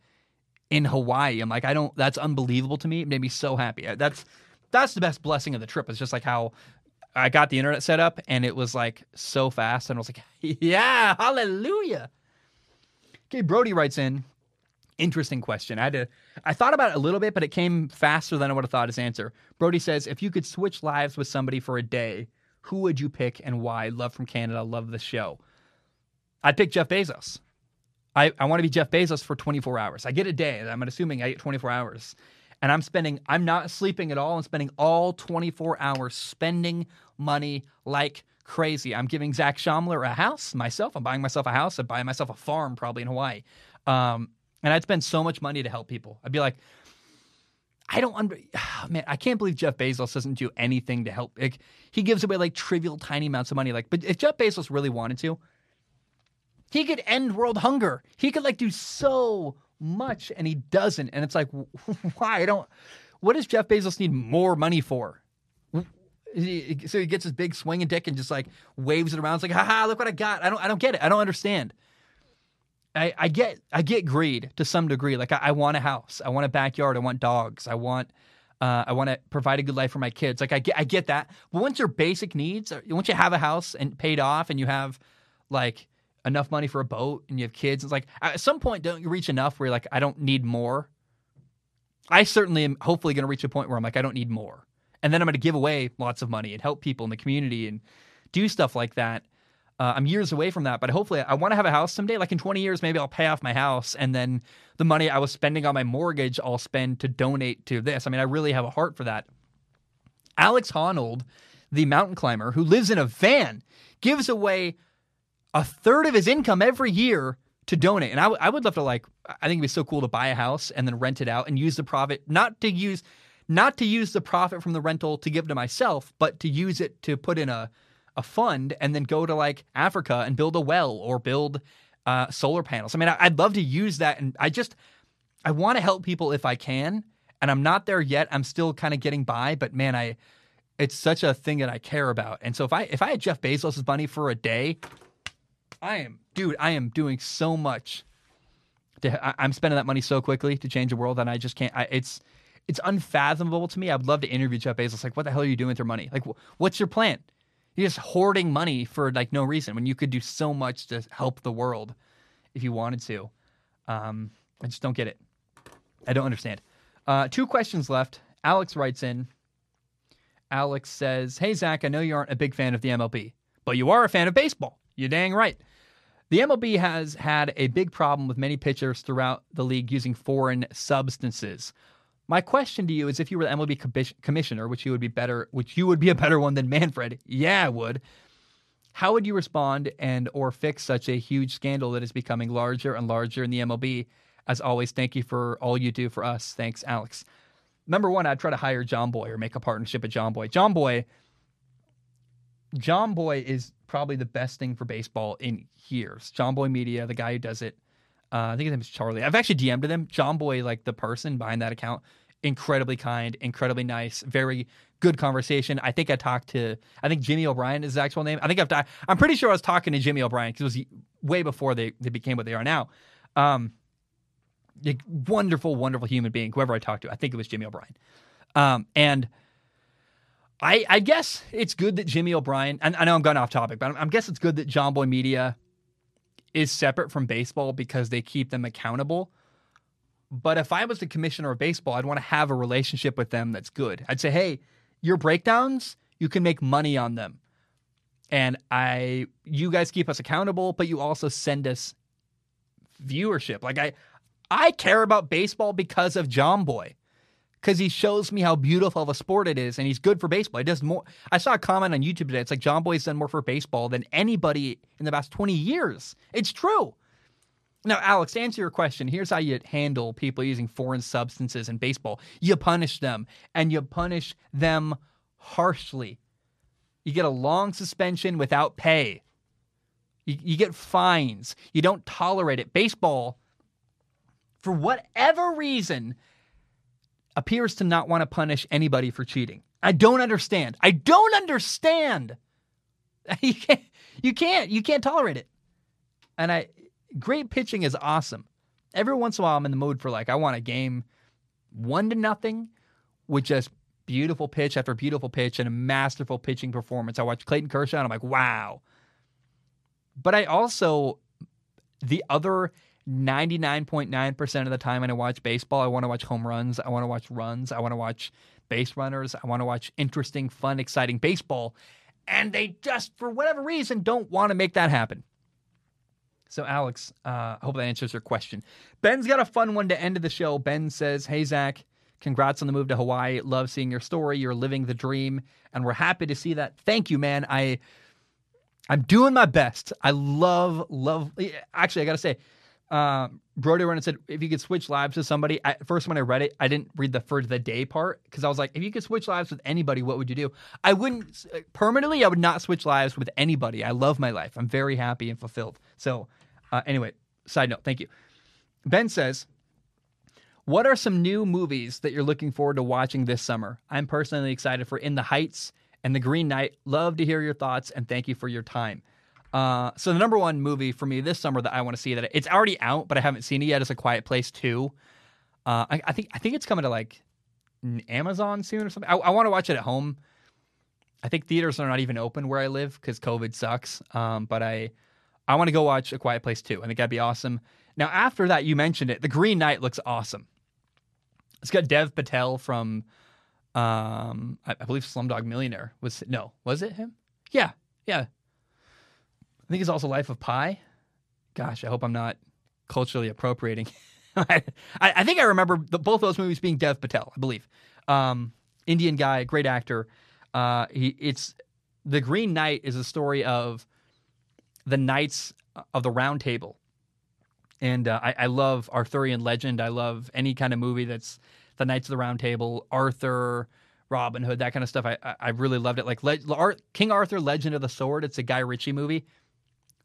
Speaker 1: in Hawaii. I'm like I don't that's unbelievable to me. It made me so happy. That's that's the best blessing of the trip. It's just like how I got the internet set up and it was like so fast, and I was like, yeah, hallelujah. Okay, Brody writes in, interesting question. I had to, I thought about it a little bit, but it came faster than I would have thought his answer. Brody says, if you could switch lives with somebody for a day, who would you pick and why? Love from Canada, love the show. I'd pick Jeff Bezos. I, I want to be Jeff Bezos for 24 hours. I get a day. I'm assuming I get 24 hours and I'm spending, I'm not sleeping at all. I'm spending all 24 hours spending money like crazy. I'm giving Zach Shomler a house myself. I'm buying myself a house. I'm buying myself a farm probably in Hawaii. Um, and I'd spend so much money to help people. I'd be like, I don't under man, I can't believe Jeff Bezos doesn't do anything to help. Like he gives away like trivial tiny amounts of money. Like, but if Jeff Bezos really wanted to, he could end world hunger. He could like do so much and he doesn't. And it's like, why? I don't what does Jeff Bezos need more money for? So he gets his big swinging dick and just like waves it around. It's like, haha, look what I got. I don't I don't get it. I don't understand. I, I get I get greed to some degree. Like I, I, want a house, I want a backyard, I want dogs, I want uh, I want to provide a good life for my kids. Like I get I get that, but once your basic needs, once you have a house and paid off, and you have like enough money for a boat, and you have kids, it's like at some point don't you reach enough where you're like I don't need more. I certainly am hopefully going to reach a point where I'm like I don't need more, and then I'm going to give away lots of money and help people in the community and do stuff like that. Uh, I'm years away from that, but hopefully I want to have a house someday. Like in 20 years, maybe I'll pay off my house and then the money I was spending on my mortgage, I'll spend to donate to this. I mean, I really have a heart for that. Alex Honnold, the mountain climber who lives in a van, gives away a third of his income every year to donate. And I, w- I would love to like, I think it'd be so cool to buy a house and then rent it out and use the profit, not to use, not to use the profit from the rental to give to myself, but to use it to put in a, a fund and then go to like Africa and build a well or build uh, solar panels. I mean, I'd love to use that, and I just I want to help people if I can, and I'm not there yet. I'm still kind of getting by, but man, I it's such a thing that I care about. And so if I if I had Jeff Bezos' money for a day, I am dude, I am doing so much. To, I, am spending that money so quickly to change the world, and I just can't. I, it's it's unfathomable to me. I'd love to interview Jeff Bezos. Like, what the hell are you doing with your money? Like, wh- what's your plan? You're just hoarding money for like no reason when you could do so much to help the world if you wanted to. Um, I just don't get it. I don't understand. Uh, two questions left. Alex writes in. Alex says, Hey, Zach, I know you aren't a big fan of the MLB, but you are a fan of baseball. You're dang right. The MLB has had a big problem with many pitchers throughout the league using foreign substances. My question to you is if you were the MLB commissioner, which you would be better, which you would be a better one than Manfred. Yeah, I would. How would you respond and or fix such a huge scandal that is becoming larger and larger in the MLB? As always, thank you for all you do for us. Thanks, Alex. Number one, I'd try to hire Jomboy or make a partnership with Jomboy. John Boy, Jomboy is probably the best thing for baseball in years. Jomboy Media, the guy who does it, uh, I think his name is Charlie. I've actually DM'd him. Boy, like the person behind that account, incredibly kind, incredibly nice, very good conversation. I think I talked to, I think Jimmy O'Brien is his actual name. I think I've, I'm pretty sure I was talking to Jimmy O'Brien because it was way before they, they became what they are now. Um, wonderful, wonderful human being, whoever I talked to. I think it was Jimmy O'Brien. Um, and I, I guess it's good that Jimmy O'Brien, and I know I'm going off topic, but I guess it's good that Jomboy Media is separate from baseball because they keep them accountable. But if I was the commissioner of baseball, I'd want to have a relationship with them that's good. I'd say, hey, your breakdowns, you can make money on them. And I you guys keep us accountable, but you also send us viewership. Like I I care about baseball because of Jomboy because he shows me how beautiful of a sport it is, and he's good for baseball. He does more. I saw a comment on YouTube today. It's like Jomboy's done more for baseball than anybody in the past twenty years. It's true. Now, Alex, to answer your question, here's how you handle people using foreign substances in baseball. You punish them, and you punish them harshly. You get a long suspension without pay. You, you get fines. You don't tolerate it. Baseball, for whatever reason, appears to not want to punish anybody for cheating. I don't understand. I don't understand. You can't, you can't, you can't tolerate it. And I, great pitching is awesome. Every once in a while, I'm in the mood for like, I want a game one to nothing with just beautiful pitch after beautiful pitch and a masterful pitching performance. I watch Clayton Kershaw and I'm like, wow. But I also, the other 99.9% of the time when I watch baseball, I want to watch home runs. I want to watch runs. I want to watch base runners. I want to watch interesting, fun, exciting baseball. And they just, for whatever reason, don't want to make that happen. So, Alex, uh, I hope that answers your question. Ben's got a fun one to end of the show. Ben says, Hey, Zach, congrats on the move to Hawaii. Love seeing your story. You're living the dream. And we're happy to see that. Thank you, man. I I'm doing my best. I love, love. Actually, I got to say, uh, Brody Rennan said if you could switch lives with somebody. I, first, when I read it, I didn't read the for the day part because I was like, if you could switch lives with anybody, what would you do? I wouldn't permanently. I would not switch lives with anybody. I love my life. I'm very happy and fulfilled. So, uh, anyway, side note. Thank you. Ben says, "What are some new movies that you're looking forward to watching this summer? I'm personally excited for In the Heights and The Green Knight. Love to hear your thoughts and thank you for your time." Uh, so the number one movie for me this summer that I want to see that it's already out, but I haven't seen it yet is A Quiet Place Two. Uh, I, I, think I think it's coming to like Amazon soon or something. I, I want to watch it at home. I think theaters are not even open where I live because COVID sucks. Um, but I I want to go watch A Quiet Place Two. I think that'd be awesome. Now after that, you mentioned it. The Green Knight looks awesome. It's got Dev Patel from, um, I, I believe Slumdog Millionaire was no, was it him? Yeah, yeah, think it's also Life of Pi. Gosh, I hope I'm not culturally appropriating. I, I, think I remember the, both of those movies being Dev Patel, I believe. Um, Indian guy, great actor. Uh, he, it's the Green Knight is a story of the knights of the Round Table, and uh, I, I, love Arthurian legend. I love any kind of movie that's the Knights of the Round Table, Arthur, Robin Hood, that kind of stuff. I I really loved it. Like Le- King Arthur, Legend of the Sword. It's a Guy Ritchie movie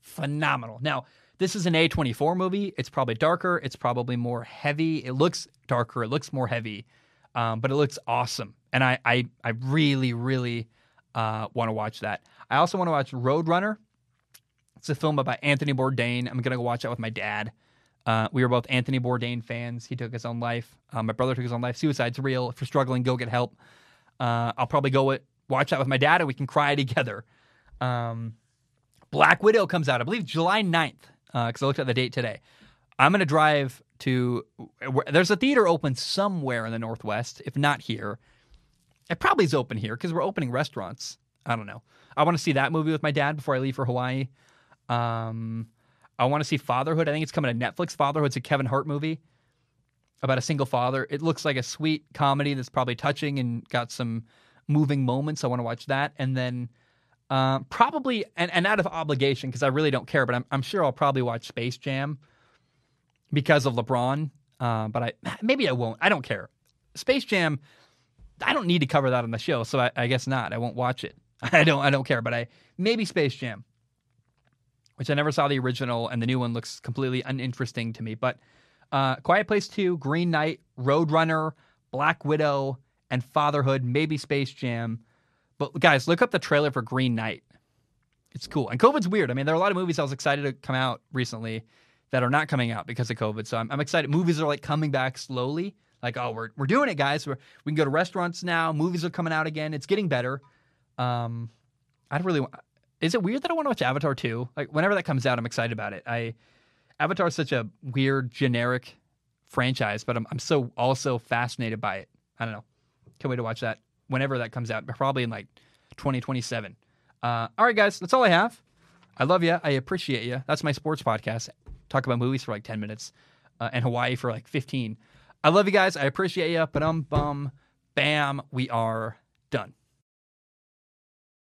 Speaker 1: phenomenal. Now, this is an A24 movie. It's probably darker. It's probably more heavy. It looks darker. It looks more heavy, um, but it looks awesome. And I, I, I really, really uh, want to watch that. I also want to watch Roadrunner. It's a film about Anthony Bourdain. I'm going to go watch that with my dad. Uh, we were both Anthony Bourdain fans. He took his own life. Uh, my brother took his own life. Suicide's real. If you're struggling, go get help. Uh, I'll probably go with, watch that with my dad and we can cry together. Um, Black Widow comes out, I believe July 9th, because uh, I looked at the date today. I'm going to drive to, there's a theater open somewhere in the Northwest, if not here. It probably is open here because we're opening restaurants. I don't know. I want to see that movie with my dad before I leave for Hawaii. Um, I want to see Fatherhood. I think it's coming to Netflix. Fatherhood's a Kevin Hart movie about a single father. It looks like a sweet comedy that's probably touching and got some moving moments. I want to watch that. And then uh, probably, and, and out of obligation, because I really don't care, but I'm, I'm sure I'll probably watch Space Jam because of LeBron. Uh, but I maybe I won't. I don't care. Space Jam, I don't need to cover that on the show, so I, I guess not. I won't watch it. I don't. I don't care. But I maybe Space Jam, which I never saw the original, and the new one looks completely uninteresting to me. But uh, Quiet Place Two, Green Knight, Roadrunner, Black Widow, and Fatherhood, maybe Space Jam. But guys, look up the trailer for Green Knight. It's cool. And COVID's weird. I mean, there are a lot of movies I was excited to come out recently that are not coming out because of COVID. So I'm, I'm excited. Movies are like coming back slowly. Like, oh, we're, we're doing it, guys. We're, we can go to restaurants now. Movies are coming out again. It's getting better. Um, I don't really want. Is it weird that I want to watch Avatar 2? Like, whenever that comes out, I'm excited about it. I Avatar is such a weird, generic franchise, but I'm, I'm so also fascinated by it. I don't know. Can't wait to watch that whenever that comes out, probably in like 2027. Uh, all right, guys, that's all I have. I love you. I appreciate you. That's my sports podcast. Talk about movies for like 10 minutes uh, and Hawaii for like 15. I love you guys. I appreciate you. But um, bum, bam, we are done.